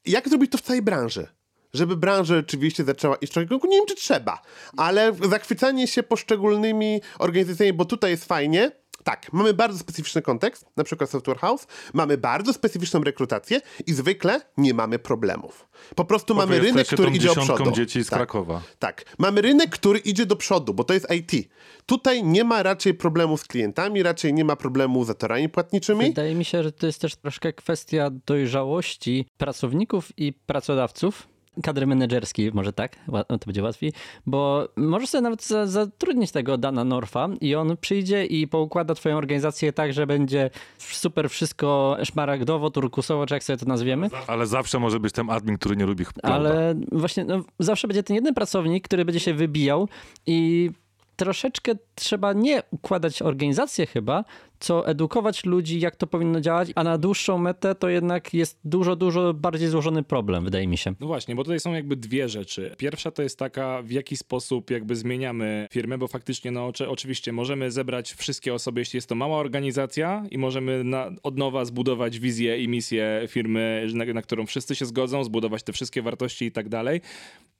Jak zrobić to w całej branży? Żeby branża rzeczywiście zaczęła iść trochę, nie wiem czy trzeba, ale zachwycanie się poszczególnymi organizacjami, bo tutaj jest fajnie, tak, mamy bardzo specyficzny kontekst, na przykład Software House, mamy bardzo specyficzną rekrutację i zwykle nie mamy problemów. Po prostu mamy rynek, który idzie do przodu. dzieci z tak. Krakowa. Tak. Mamy rynek, który idzie do przodu, bo to jest IT. Tutaj nie ma raczej problemu z klientami, raczej nie ma problemu z zatorami płatniczymi. Wydaje mi się, że to jest też troszkę kwestia dojrzałości pracowników i pracodawców. Kadry menedżerskiej, może tak, to będzie łatwiej, bo możesz sobie nawet za, zatrudnić tego Dana Norfa i on przyjdzie i poukłada twoją organizację tak, że będzie super wszystko szmaragdowo, turkusowo, czy jak sobie to nazwiemy. Ale zawsze może być ten admin, który nie lubi clouda. Ale właśnie no, zawsze będzie ten jeden pracownik, który będzie się wybijał i troszeczkę trzeba nie układać organizację chyba, co edukować ludzi, jak to powinno działać, a na dłuższą metę to jednak jest dużo, dużo bardziej złożony problem, wydaje mi się. No właśnie, bo tutaj są jakby dwie rzeczy. Pierwsza to jest taka, w jaki sposób jakby zmieniamy firmę, bo faktycznie, no oczy- oczywiście możemy zebrać wszystkie osoby, jeśli jest to mała organizacja i możemy na, od nowa zbudować wizję i misję firmy, na, na którą wszyscy się zgodzą, zbudować te wszystkie wartości i tak dalej.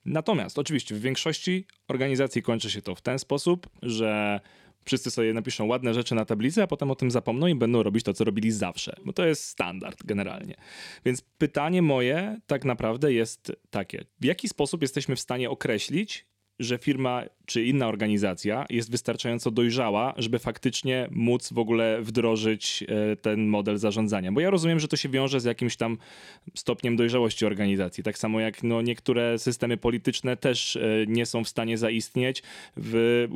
Natomiast oczywiście w większości organizacji kończy się to w ten sposób, że wszyscy sobie napiszą ładne rzeczy na tablicy, a potem o tym zapomną i będą robić to, co robili zawsze. Bo to jest standard generalnie. Więc pytanie moje tak naprawdę jest takie: w jaki sposób jesteśmy w stanie określić, że firma czy inna organizacja jest wystarczająco dojrzała, żeby faktycznie móc w ogóle wdrożyć e, ten model zarządzania. Bo ja rozumiem, że to się wiąże z jakimś tam stopniem dojrzałości organizacji. Tak samo jak no, niektóre systemy polityczne też e, nie są w stanie zaistnieć w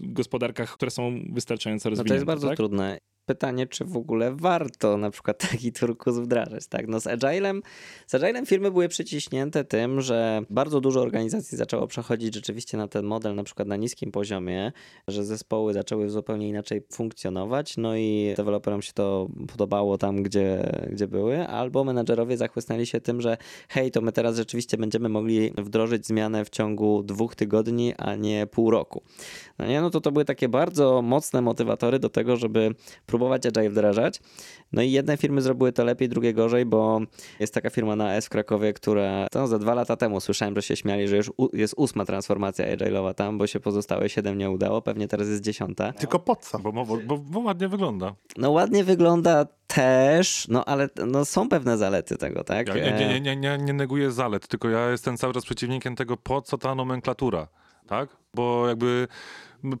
gospodarkach, które są wystarczająco No rozwinięte. to jest bardzo tak? trudne. Pytanie, czy w ogóle warto na przykład taki turkus wdrażać, tak? No z Agilem, z Agilem firmy były przyciśnięte tym, że bardzo dużo organizacji zaczęło przechodzić rzeczywiście na ten model, na przykład na niskim poziomie, że zespoły zaczęły zupełnie inaczej funkcjonować, no i deweloperom się to podobało tam, gdzie, gdzie były, albo menadżerowie zachłysnęli się tym, że hej, to my teraz rzeczywiście będziemy mogli wdrożyć zmianę w ciągu dwóch tygodni, a nie pół roku. No nie, no to to były takie bardzo mocne motywatory do tego, żeby próbować Agile wdrażać. No i jedne firmy zrobiły to lepiej, drugie gorzej, bo jest taka firma na S w Krakowie, która to za dwa lata temu słyszałem, że się śmiali, że już jest ósma transformacja Agile'owa tam, bo się pozostałe siedem nie udało, pewnie teraz jest dziesiąta. Tylko po co? Bo, bo, bo, bo ładnie wygląda. No ładnie wygląda też, no ale no, są pewne zalety tego, tak? Ja nie, nie, nie, nie, nie neguję zalet, tylko ja jestem cały czas przeciwnikiem tego, po co ta nomenklatura, tak? Bo jakby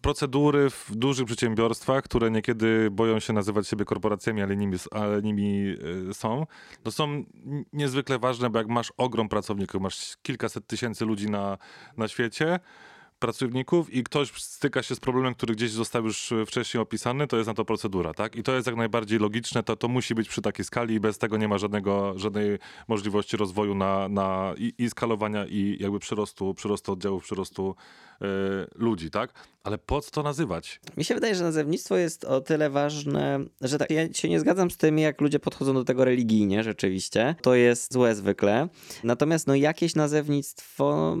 procedury w dużych przedsiębiorstwach, które niekiedy boją się nazywać siebie korporacjami, ale nimi, ale nimi y, są, to są niezwykle ważne, bo jak masz ogrom pracowników, masz kilkaset tysięcy ludzi na, na świecie, pracowników i ktoś styka się z problemem, który gdzieś został już wcześniej opisany, to jest na to procedura, tak? I to jest jak najbardziej logiczne, to, to musi być przy takiej skali i bez tego nie ma żadnego, żadnej możliwości rozwoju na, na i, i skalowania i jakby przyrostu, przyrostu oddziałów, przyrostu e, ludzi, tak? Ale po co to nazywać? Mi się wydaje, że nazewnictwo jest o tyle ważne, że tak, ja się nie zgadzam z tym, jak ludzie podchodzą do tego religijnie rzeczywiście. To jest złe zwykle. Natomiast no jakieś nazewnictwo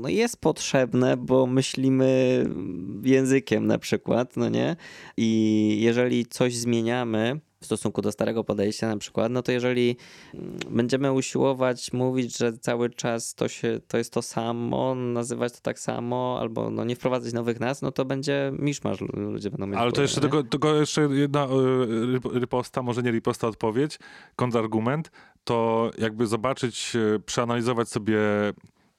no, jest potrzebne, bo myślimy językiem na przykład, no nie? I jeżeli coś zmieniamy, w stosunku do starego podejścia na przykład, no to jeżeli mm, będziemy usiłować mówić, że cały czas to, się, to jest to samo, nazywać to tak samo, albo no nie wprowadzać nowych nazw, no to będzie miszmasz, ludzie będą mieć Ale to jeszcze tylko, tylko jeszcze jedna e, riposta, może nie riposta, odpowiedź, kontrargument, to jakby zobaczyć, e, przeanalizować sobie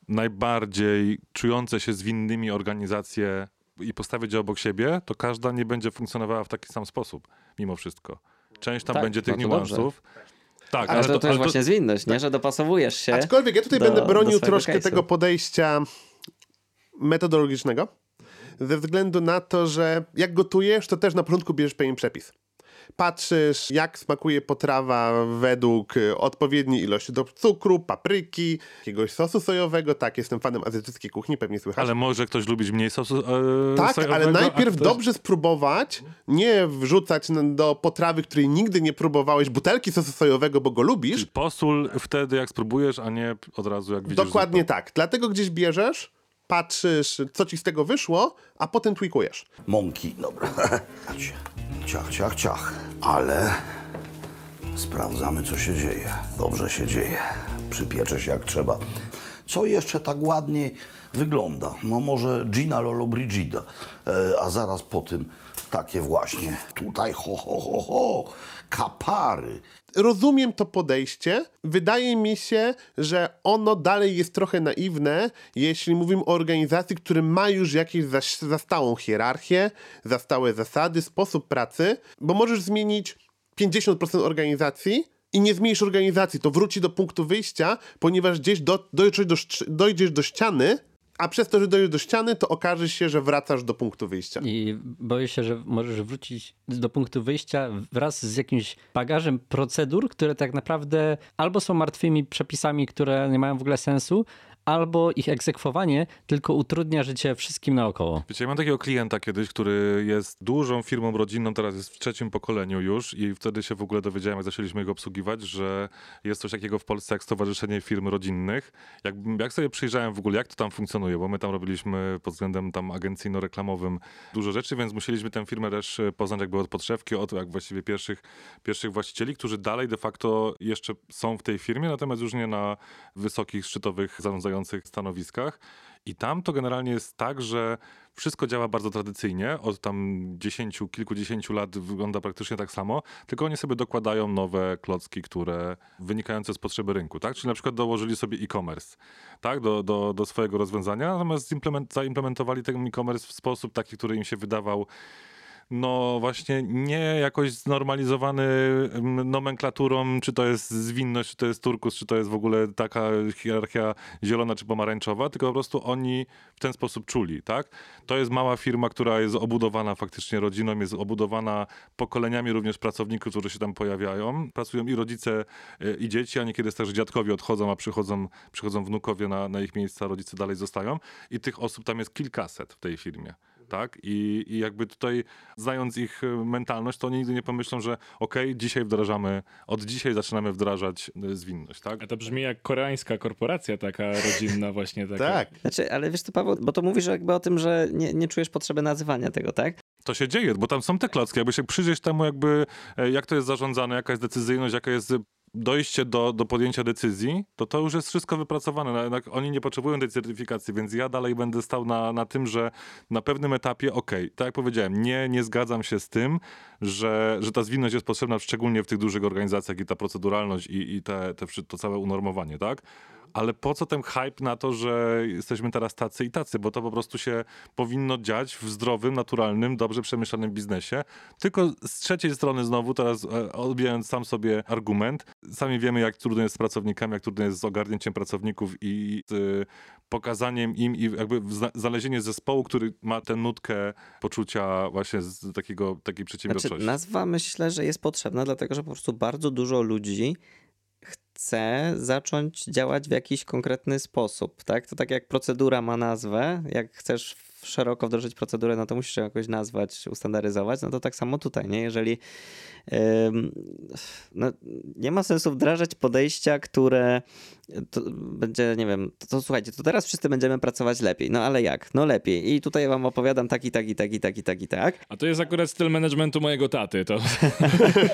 najbardziej czujące się zwinnymi organizacje i postawić je obok siebie, to każda nie będzie funkcjonowała w taki sam sposób, mimo wszystko. Część tam Tak, będzie tych no to dobrze. niuansów. Tak, Ale, to, to ale jest właśnie zwinność, nie? Że dopasowujesz się. Aczkolwiek ja tutaj do- będę bronił troszkę case'u. tego podejścia metodologicznego, ze względu na to, że jak gotujesz, to też na początku bierzesz pewien przepis. Patrzysz, jak smakuje potrawa według y, odpowiedniej ilości do cukru, papryki, jakiegoś sosu sojowego. Tak, jestem fanem azjatyckiej kuchni, pewnie słychać. Ale może ktoś lubić mniej sosu e, Tak, sojowego, ale a najpierw ktoś... dobrze spróbować, nie wrzucać do potrawy, której nigdy nie próbowałeś, butelki sosu sojowego, bo go lubisz. Czyli posól wtedy, jak spróbujesz, a nie od razu, jak widzisz Dokładnie zupę. tak. Dlatego gdzieś bierzesz, patrzysz, co ci z tego wyszło, a potem tweakujesz. Mąki, dobra. Ciach, ciach, ciach. Ale sprawdzamy, co się dzieje. Dobrze się dzieje. Przypiecze się jak trzeba. Co jeszcze tak ładnie wygląda? No może Gina Lolo Brigida, e, a zaraz po tym takie właśnie. Tutaj ho, ho, ho, ho. Kapary. Rozumiem to podejście. Wydaje mi się, że ono dalej jest trochę naiwne, jeśli mówimy o organizacji, która ma już zas- zastałą hierarchię, zastałe zasady, sposób pracy, bo możesz zmienić 50% organizacji i nie zmienisz organizacji, to wróci do punktu wyjścia, ponieważ gdzieś do, dojdziesz, do, dojdziesz do ściany, a przez to, że dojdziesz do ściany, to okaże się, że wracasz do punktu wyjścia. I boję się, że możesz wrócić do punktu wyjścia wraz z jakimś bagażem procedur, które tak naprawdę albo są martwymi przepisami, które nie mają w ogóle sensu, albo ich egzekwowanie tylko utrudnia życie wszystkim naokoło. Wiecie, ja mam takiego klienta kiedyś, który jest dużą firmą rodzinną, teraz jest w trzecim pokoleniu już i wtedy się w ogóle dowiedziałem, jak zaczęliśmy go obsługiwać, że jest coś takiego w Polsce jak Stowarzyszenie Firm Rodzinnych. Jak, jak sobie przyjrzałem w ogóle, jak to tam funkcjonuje, bo my tam robiliśmy pod względem tam agencyjno-reklamowym dużo rzeczy, więc musieliśmy tę firmę też e, poznać jakby od podszewki, od jak właściwie pierwszych, pierwszych właścicieli, którzy dalej de facto jeszcze są w tej firmie, natomiast już nie na wysokich, szczytowych, zarządzających stanowiskach. I tam to generalnie jest tak, że wszystko działa bardzo tradycyjnie. Od tam dziesięciu, kilkudziesięciu lat wygląda praktycznie tak samo, tylko oni sobie dokładają nowe klocki, które wynikające z potrzeby rynku, tak? Czyli na przykład dołożyli sobie e-commerce, tak? Do, do, do swojego rozwiązania, natomiast zimplement, zaimplementowali ten e-commerce w sposób taki, który im się wydawał no właśnie nie jakoś znormalizowany nomenklaturą, czy to jest zwinność, czy to jest turkus, czy to jest w ogóle taka hierarchia zielona czy pomarańczowa, tylko po prostu oni w ten sposób czuli, tak? To jest mała firma, która jest obudowana faktycznie rodziną, jest obudowana pokoleniami również pracowników, którzy się tam pojawiają. Pracują i rodzice, y, i dzieci, a niekiedy jest tak, że dziadkowie odchodzą, a przychodzą, przychodzą wnukowie na, na ich miejsca, rodzice dalej zostają. I tych osób tam jest kilkaset w tej firmie tak? I, I jakby tutaj, znając ich y, mentalność, to oni nigdy nie pomyślą, że okej, dzisiaj wdrażamy, od dzisiaj zaczynamy wdrażać y, zwinność, tak? A to brzmi jak koreańska korporacja taka rodzinna właśnie. Taka. Tak. Znaczy, ale wiesz to Paweł, bo to mówisz jakby o tym, że nie, nie czujesz potrzeby nazywania tego, tak? To się dzieje, bo tam są te klocki. Jakby się przyjrzeć temu, jakby e, jak to jest zarządzane, jaka jest decyzyjność, jaka jest dojście do, do podjęcia decyzji, to to już jest wszystko wypracowane. Na- Jednak oni nie potrzebują tej certyfikacji, więc ja dalej będę stał na, na tym, że na pewnym etapie, okej, tak jak powiedziałem, nie, nie zgadzam się z tym, że, że ta zwinność jest potrzebna szczególnie w tych dużych organizacjach i ta proceduralność i, i te, te, to całe unormowanie, tak? Ale po co ten hype na to, że jesteśmy teraz tacy i tacy? Bo to po prostu się powinno dziać w zdrowym, naturalnym, dobrze przemyślanym biznesie. Tylko z trzeciej strony znowu, teraz e, odbijając sam sobie argument, sami wiemy, jak trudno jest z pracownikami, jak trudno jest z ogarnięciem pracowników i z pokazaniem im i jakby zna- znalezienie zespołu, który ma tę nutkę poczucia właśnie z takiego, takiej przedsiębiorczości. Znaczy, nazwa myślę, że jest potrzebna, dlatego że po prostu bardzo dużo ludzi chce zacząć działać w jakiś konkretny sposób, tak? To tak jak procedura ma nazwę, jak chcesz szeroko wdrożyć procedurę, no to musisz ją jakoś nazwać, ustandaryzować, no to tak samo tutaj, nie? Jeżeli ym, no, nie ma sensu wdrażać podejścia, które to będzie, nie wiem, to, to słuchajcie, to teraz wszyscy będziemy pracować lepiej, no ale jak? No lepiej i tutaj wam opowiadam tak i tak i tak i tak i tak i tak, A to jest akurat styl managementu mojego taty. To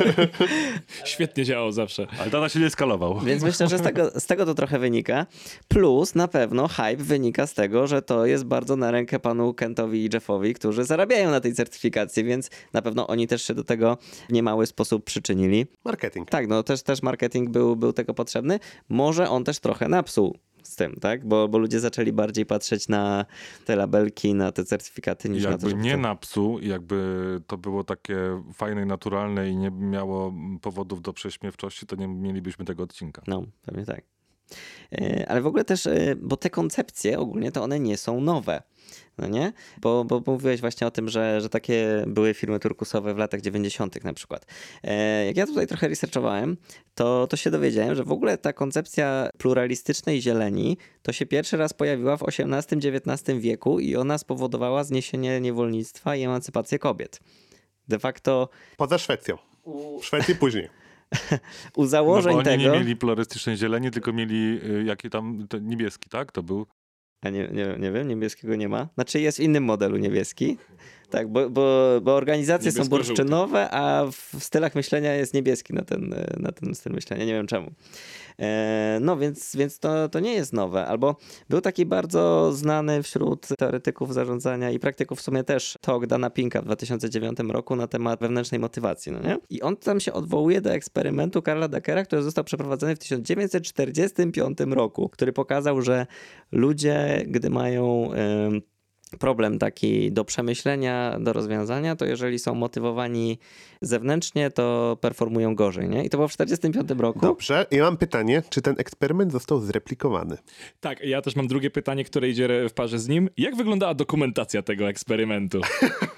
świetnie działał zawsze. Ale tata się nie skalował. Więc myślę, że z tego, z tego to trochę wynika. Plus na pewno hype wynika z tego, że to jest bardzo na rękę panu Kentowi i Jeffowi, którzy zarabiają na tej certyfikacji, więc na pewno oni też się do tego w niemały sposób przyczynili. Marketing. Tak, no też, też marketing był, był tego potrzebny. Może on też trochę napsuł z tym, tak? Bo, bo ludzie zaczęli bardziej patrzeć na te labelki, na te certyfikaty niż na to, jakby żeby nie na psu, jakby to było takie fajne i naturalne i nie miało powodów do prześmiewczości, to nie mielibyśmy tego odcinka. No, pewnie tak. E, Ale w ogóle też, e, bo te koncepcje ogólnie to one nie są nowe. No nie? Bo, bo mówiłeś właśnie o tym, że, że takie były firmy turkusowe w latach 90. na przykład. E, Jak ja tutaj trochę researchowałem, to, to się dowiedziałem, że w ogóle ta koncepcja pluralistycznej zieleni to się pierwszy raz pojawiła w XVIII-XIX wieku i ona spowodowała zniesienie niewolnictwa i emancypację kobiet. De facto Poza Szwecją. W Szwecji później. U No założeń bo oni tego... nie mieli pluralistycznej zieleni, tylko mieli y, jaki tam niebieski, tak? To był. A nie, nie, nie wiem, niebieskiego nie ma. Znaczy jest w innym modelu niebieski. Tak, bo, bo, bo organizacje są bursztynowe, a w stylach myślenia jest niebieski na ten, na ten styl myślenia. Nie wiem czemu. E, no więc, więc to, to nie jest nowe. Albo był taki bardzo znany wśród teoretyków zarządzania i praktyków w sumie też talk Dana Pinka w 2009 roku na temat wewnętrznej motywacji. No nie? I on tam się odwołuje do eksperymentu Karla Dackera, który został przeprowadzony w 1945 roku, który pokazał, że ludzie, gdy mają... em, problem taki do przemyślenia, do rozwiązania, to jeżeli są motywowani zewnętrznie, to performują gorzej, nie? I to było w 1945 roku. Dobrze. Ja mam pytanie, czy ten eksperyment został zreplikowany? Tak, ja też mam drugie pytanie, które idzie w parze z nim. Jak wyglądała dokumentacja tego eksperymentu?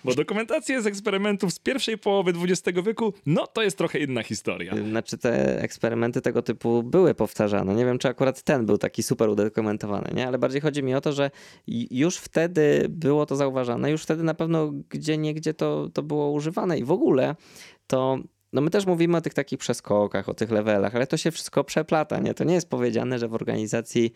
Bo dokumentacja z eksperymentów z pierwszej połowy XX wieku, no to jest trochę inna historia. Znaczy te eksperymenty tego typu były powtarzane. Nie wiem, czy akurat ten był taki super udokumentowany, nie? Ale bardziej chodzi mi o to, że już wtedy było to zauważane, już wtedy na pewno gdzie niegdzie to, to było używane i w ogóle to no my też mówimy o tych takich przeskokach, o tych levelach, ale to się wszystko przeplata, nie? To nie jest powiedziane, że w organizacji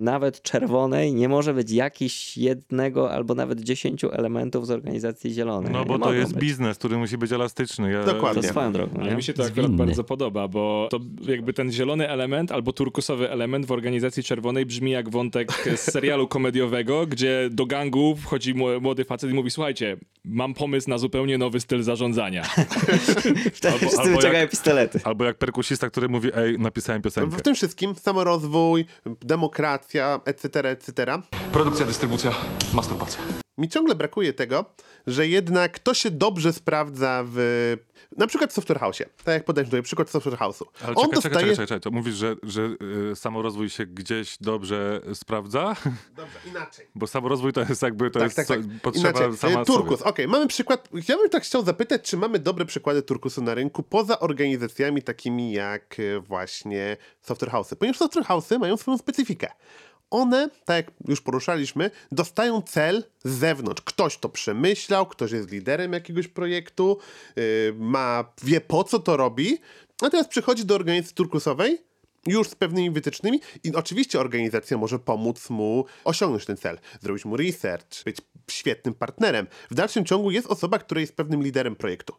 nawet czerwonej nie może być jakiś jednego albo nawet dziesięciu elementów z organizacji zielonej. No Nie bo to mogą jest być. biznes, który musi być elastyczny. Ja, Dokładnie. To swoją drogą, Ale nie? mi się to akurat Zwinny. bardzo podoba, bo to jakby ten zielony element albo turkusowy element w organizacji czerwonej brzmi jak wątek z serialu komediowego, gdzie do gangu wchodzi mł- młody facet i mówi, słuchajcie, mam pomysł na zupełnie nowy styl zarządzania. Wtedy Albo- wszyscy albo wyciągają jak- pistolety. Albo jak perkusista, który mówi, ej, napisałem piosenkę. W tym wszystkim samorozwój, demokracja, etc., etc. Produkcja, dystrybucja, masturbacja. Mi ciągle brakuje tego, że jednak to się dobrze sprawdza w na przykład w Software. Tak jak podałeś tutaj przykład Software House'u. Ale On czekaj, czekaj, dostaje... czekaj, czekaj, to mówisz, że, że y, samorozwój się gdzieś dobrze sprawdza? Dobrze, inaczej. Bo samorozwój to jest jakby, to tak, jest tak, tak. potrzeba Inaczej. sama E. Turkus, okej, mamy przykład. Ja bym tak chciał zapytać, czy mamy dobre przykłady turkusu na rynku poza organizacjami takimi jak e, właśnie Software House'y. Ponieważ Software House'y mają swoją specyfikę. One, tak jak już poruszaliśmy, dostają cel z zewnątrz. Ktoś to przemyślał, ktoś jest liderem jakiegoś projektu, yy, ma, wie po co to robi, natomiast przychodzi do organizacji turkusowej już z pewnymi wytycznymi i oczywiście organizacja może pomóc mu osiągnąć ten cel, zrobić mu research, być świetnym partnerem. W dalszym ciągu jest osoba, która jest pewnym liderem projektu.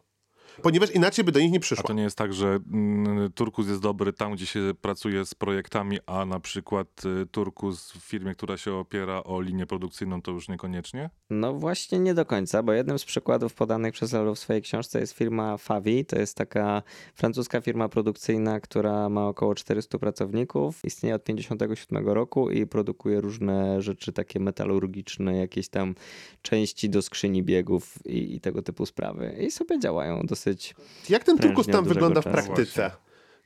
Ponieważ inaczej by do nich nie A przyszło. to nie jest tak, że mm, Turkus jest dobry tam, gdzie się pracuje z projektami, a na przykład y, Turkus w firmie, która się opiera o linię produkcyjną, to już niekoniecznie? No właśnie nie do końca, bo jednym z przykładów podanych przez Lelu w swojej książce jest firma Favi. To jest taka francuska firma produkcyjna, która ma około 400 pracowników. Istnieje od 57 roku i produkuje różne rzeczy takie metalurgiczne, jakieś tam części do skrzyni biegów i, i tego typu sprawy. I sobie działają dosyć Jak ten turkus tam wygląda w czasu. praktyce?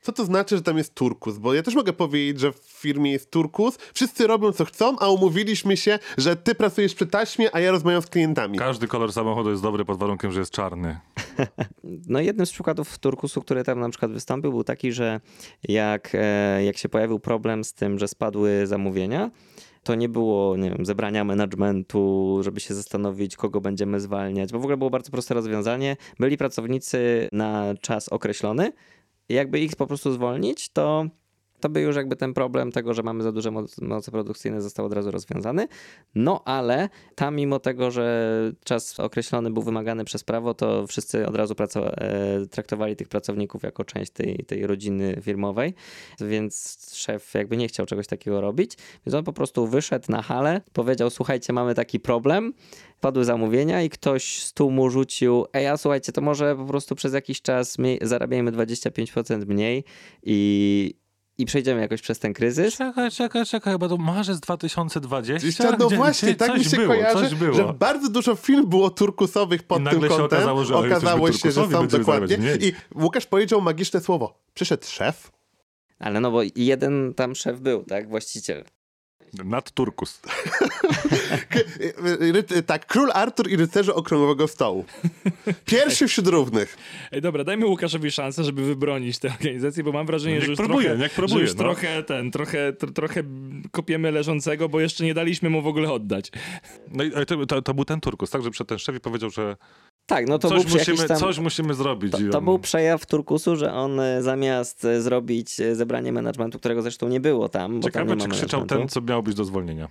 Co to znaczy, że tam jest turkus? Bo ja też mogę powiedzieć, że w firmie jest turkus, wszyscy robią co chcą, a umówiliśmy się, że ty pracujesz przy taśmie, a ja rozmawiam z klientami. Każdy kolor samochodu jest dobry pod warunkiem, że jest czarny. No jednym z przykładów turkusu, który tam na przykład wystąpił, był taki, że jak, e, jak się pojawił problem z tym, że spadły zamówienia, to nie było, nie wiem, zebrania managementu, żeby się zastanowić, kogo będziemy zwalniać, bo w ogóle było bardzo proste rozwiązanie. Byli pracownicy na czas określony jakby ich po prostu zwolnić, to to by już jakby ten problem tego, że mamy za duże moc- moce produkcyjne został od razu rozwiązany. No ale tam mimo tego, że czas określony był wymagany przez prawo, to wszyscy od razu e, traktowali tych pracowników jako część tej, tej rodziny firmowej, więc szef jakby nie chciał czegoś takiego robić, więc on po prostu wyszedł na halę, powiedział słuchajcie mamy taki problem, padły zamówienia i ktoś z tłumu rzucił ej a słuchajcie to może po prostu przez jakiś czas zarabiajmy 25% mniej i i przejdziemy jakoś przez ten kryzys. Czekaj, czekaj, czekaj, bo to marzec 2020? Gdzieś- No Gdzie- właśnie, gdzie- tak mi się było, kojarzy, że bardzo dużo film było turkusowych pod I nagle tym się kątem. okazało, że, Okazało się, że są dokładnie. zarabiać. I Łukasz powiedział magiczne słowo. Przyszedł szef, Ale no bo jeden tam szef był, tak? Właściciel. Nad Turkus. Ry- tak, król Artur i rycerze okrągłego stołu. Pierwszy wśród równych. Ej, dobra, dajmy Łukaszowi szansę, żeby wybronić tę organizację, bo mam wrażenie, Niech że już próbuje, trochę, niech próbuje, że już no. trochę ten, trochę, tr- trochę kopiemy leżącego, bo jeszcze nie daliśmy mu w ogóle oddać. No i to, to, to był ten Turkus, tak? Że przed ten szef i powiedział, że Tak, no to coś, był musimy, tam... coś musimy zrobić. To, to był przejaw Turkusu, że on e, zamiast e, zrobić e, zebranie managementu, którego zresztą nie było tam, tam Ciekawe, nie czy krzyczał ten, co miał być do zwolnienia.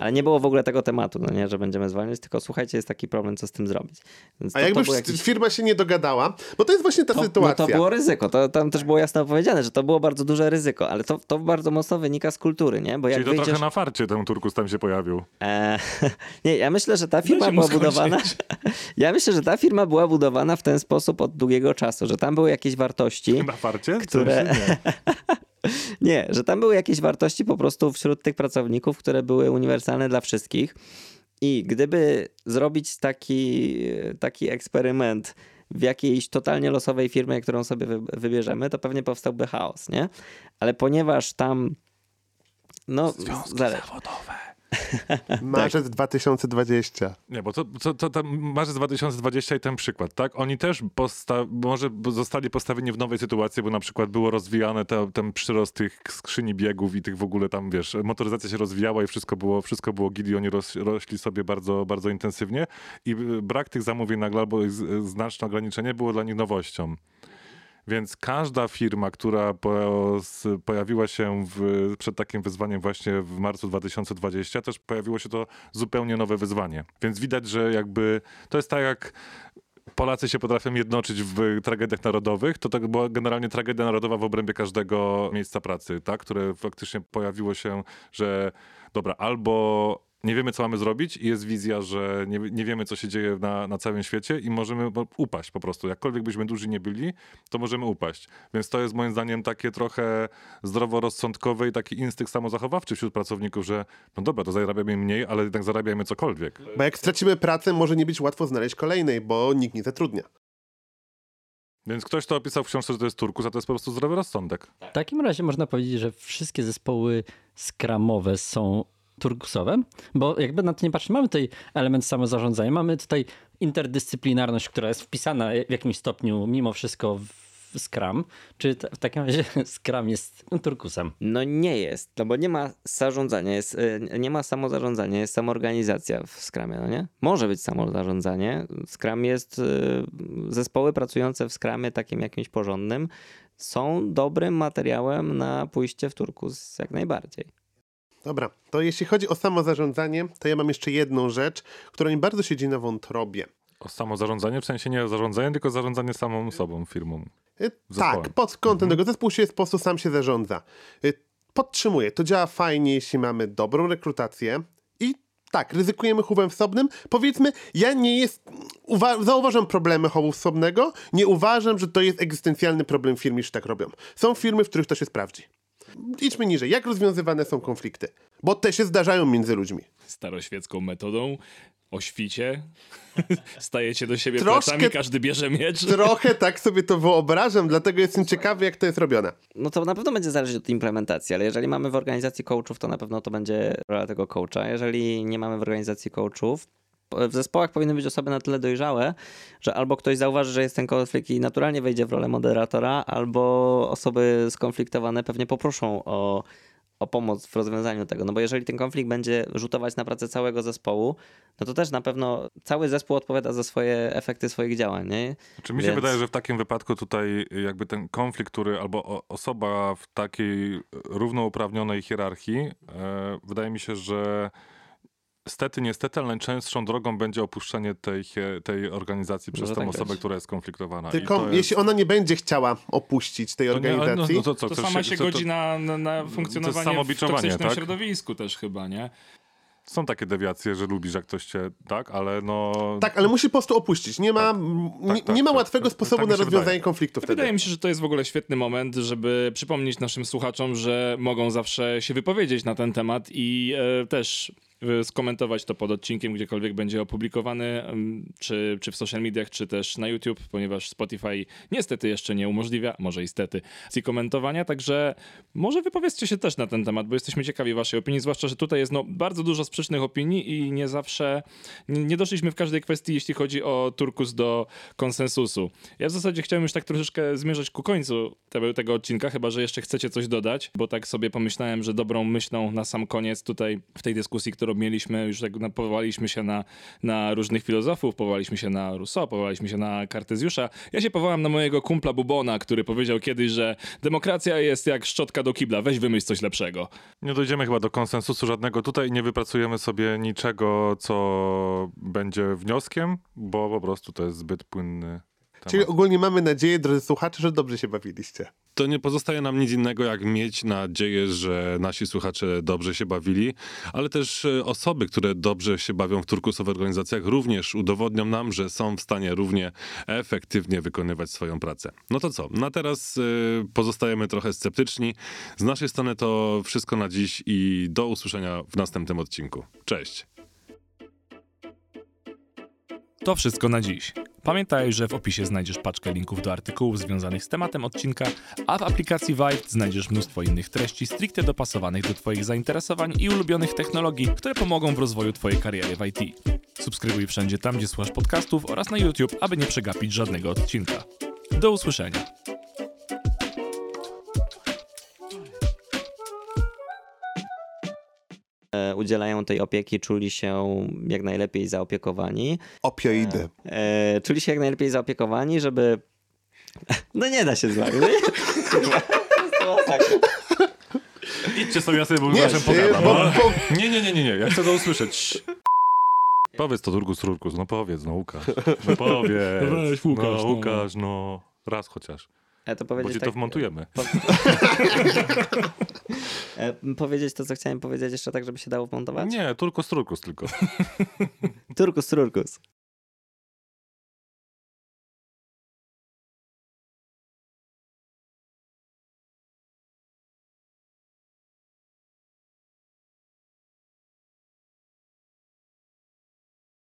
Ale nie było w ogóle tego tematu, no nie, że będziemy zwalniać, tylko słuchajcie, jest taki problem, co z tym zrobić. Więc A to, jakby to jakiś... firma się nie dogadała, bo to jest właśnie ta To, no sytuacja. to było ryzyko, to, tam też było jasno powiedziane, że to było bardzo duże ryzyko, ale to, to bardzo mocno wynika z kultury, nie? Bo jak Czyli to wyjdziesz... trochę na farcie ten Turkus tam się pojawił. E, nie, ja myślę, że ta firma była budowana. Ja myślę, że ta firma była budowana w ten sposób od długiego czasu, że tam były jakieś wartości. Na farcie? Które- nie. Że tam były jakieś wartości po prostu wśród tych pracowników, które były uniwersalne dla wszystkich. I gdyby zrobić taki, taki eksperyment w jakiejś totalnie losowej firmie, którą sobie wy- wybierzemy, to pewnie powstałby chaos, nie? Ale ponieważ tam. No, zależy. Marzec 2020. Nie, bo to, to, to, to marzec 2020 i ten przykład, tak? Oni też posta- może zostali postawieni w nowej sytuacji, bo na przykład było rozwijane te, ten przyrost tych skrzyni biegów i tych w ogóle tam, wiesz, motoryzacja się rozwijała i wszystko było, wszystko było git i oni roś, rośli sobie bardzo, bardzo intensywnie i brak tych zamówień nagle albo znaczne ograniczenie było dla nich nowością. Więc każda firma, która pojawiła się w, przed takim wyzwaniem właśnie w marcu 2020, też pojawiło się to zupełnie nowe wyzwanie. Więc widać, że jakby to jest tak jak Polacy się potrafią jednoczyć w tragediach narodowych, to tak była generalnie tragedia narodowa w obrębie każdego miejsca pracy, tak? które faktycznie pojawiło się, że dobra, albo nie wiemy, co mamy zrobić i jest wizja, że nie, nie wiemy, co się dzieje na, na całym świecie i możemy upaść po prostu. Jakkolwiek byśmy duży nie byli, to możemy upaść. Więc to jest moim zdaniem takie trochę zdroworozsądkowe i taki instynkt samozachowawczy wśród pracowników, że no dobra, to zarabiamy mniej, ale jednak zarabiamy cokolwiek. Bo jak stracimy pracę, może nie być łatwo znaleźć kolejnej, bo nikt nie zatrudnia. Więc ktoś to opisał w książce, że to jest turkus, a to jest po prostu zdrowy rozsądek. W takim razie można powiedzieć, że wszystkie zespoły skramowe są turkusowe, bo jakby na to nie patrzeć, mamy tutaj element samozarządzania, mamy tutaj interdyscyplinarność, która jest wpisana w jakimś stopniu mimo wszystko w Scrum. Czy w takim razie Scrum jest turkusem? No nie jest, no bo nie ma zarządzania, jest, y, nie ma samozarządzania, jest samoorganizacja w Scrumie, no nie? Może być samozarządzanie. Scrum jest, y, zespoły pracujące w Scrumie takim jakimś porządnym są dobrym materiałem na pójście w turkus jak najbardziej. Dobra, to jeśli chodzi o samozarządzanie, to ja mam jeszcze jedną rzecz, która mi bardzo siedzi na wątrobie. O samozarządzanie, w sensie nie zarządzanie, tylko zarządzanie samą sobą, firmą. Y, Zespołem. Tak, pod kątem tego zespół się po prostu sam się zarządza. Y, Podtrzymuję, to działa fajnie, jeśli mamy dobrą rekrutację i tak, ryzykujemy chówem wsobnym. Powiedzmy, ja nie jest, uwa- zauważam problemy chowu wsobnego, nie uważam, że to jest egzystencjalny problem firm, jeśli tak robią. Są firmy, w których to się sprawdzi. Idźmy niżej. Jak rozwiązywane są konflikty? Bo te się zdarzają między ludźmi. Staroświecką metodą, o świcie, stajecie do siebie Troszkę- plecami, każdy bierze miecz. Trochę tak sobie to wyobrażam, dlatego jestem ciekawy, jak to jest robione. No to na pewno będzie zależeć od implementacji, ale jeżeli mamy w organizacji coachów, to na pewno to będzie rola tego coacha. Jeżeli nie mamy w organizacji coachów, w zespołach powinny być osoby na tyle dojrzałe, że albo ktoś zauważy, że jest ten konflikt i naturalnie wejdzie w rolę moderatora, albo osoby skonfliktowane pewnie poproszą o, o pomoc w rozwiązaniu tego. No bo jeżeli ten konflikt będzie rzutować na pracę całego zespołu, no to też na pewno cały zespół odpowiada za swoje efekty swoich działań. Nie? Czy mi się Więc- wydaje, że w takim wypadku tutaj jakby ten konflikt, który albo osoba w takiej równouprawnionej hierarchii, e, wydaje mi się, że stety, niestety, ale najczęstszą drogą będzie opuszczenie tej, tej organizacji przez Może tę tak osobę, która jest skonfliktowana. I Tylko jest- jeśli ona nie będzie chciała opuścić tej To nie, organizacji, no, no to co, To sama się to- godzi na, na, na funkcjonowanie w toksycznym tak? środowisku też chyba, nie? Są takie dewiacje, że lubisz, jak ktoś cię, tak, ale no... tak, ale musi po prostu opuścić. Nie ma, Tak. m- Tak, nie, tak, nie ma tak. łatwego Tak sposobu na rozwiązanie wydaje. konfliktu wtedy. Wydaje mi się, że to jest w ogóle świetny moment, żeby przypomnieć naszym słuchaczom, że mogą zawsze się wypowiedzieć na ten temat i e, też skomentować to pod odcinkiem, gdziekolwiek będzie opublikowany, czy, czy w social mediach, czy też na YouTube, ponieważ Spotify niestety jeszcze nie umożliwia, może i stety, opcji komentowania, także może wypowiedzcie się też na ten temat, bo jesteśmy ciekawi waszej opinii, zwłaszcza, że tutaj jest no, bardzo dużo sprzecznych opinii i nie zawsze, nie, doszliśmy w każdej kwestii, jeśli chodzi o Turkus do konsensusu. Ja w zasadzie chciałem już tak troszeczkę zmierzać ku końcu tego, tego odcinka, chyba, że jeszcze chcecie coś dodać, bo tak sobie pomyślałem, że dobrą myślą na sam koniec tutaj w tej dyskusji, którą mieliśmy, już tak powołaliśmy się na, na różnych filozofów, powołaliśmy się na Rousseau, powołaliśmy się na Kartezjusza. Ja się powołam na mojego kumpla Bubona, który powiedział kiedyś, że demokracja jest jak szczotka do kibla, weź wymyśl coś lepszego. Nie dojdziemy chyba do konsensusu żadnego tutaj, nie wypracujemy sobie niczego, co będzie wnioskiem, bo po prostu to jest zbyt płynny temat. Czyli ogólnie mamy nadzieję, drodzy słuchacze, że dobrze się bawiliście. To nie pozostaje nam nic innego, jak mieć nadzieję, że nasi słuchacze dobrze się bawili, ale też e, osoby, które dobrze się bawią w turkusowych organizacjach, również udowodnią nam, że są w stanie równie efektywnie wykonywać swoją pracę. No to co? Na teraz e, pozostajemy trochę sceptyczni. Z naszej strony to wszystko na dziś i do usłyszenia w następnym odcinku. Cześć! To wszystko na dziś. Pamiętaj, że w opisie znajdziesz paczkę linków do artykułów związanych z tematem odcinka, a w aplikacji Vive znajdziesz mnóstwo innych treści stricte dopasowanych do Twoich zainteresowań i ulubionych technologii, które pomogą w rozwoju Twojej kariery w IT. Subskrybuj wszędzie tam, gdzie słuchasz podcastów oraz na YouTube, aby nie przegapić żadnego odcinka. Do usłyszenia. Udzielają tej opieki, czuli się jak najlepiej zaopiekowani. Opioidy. E, czuli się jak najlepiej zaopiekowani, żeby... No nie da się z wami. Idźcie sobie, ja sobie bo Nie, pogadam. bo- no. bo- nie, nie, nie, nie, nie, ja chcę to usłyszeć. Powiedz to Turkus Turkus, no powiedz, no Łukasz. No powiedz. No weź, Łukasz, no, no. Łukasz, no. Raz chociaż. E, to Bo powiedzieć ci tak, to wmontujemy. e, powiedzieć to, co chciałem powiedzieć jeszcze tak, żeby się dało wmontować? Nie, Turkus Turkus tylko. Turkus, turkus.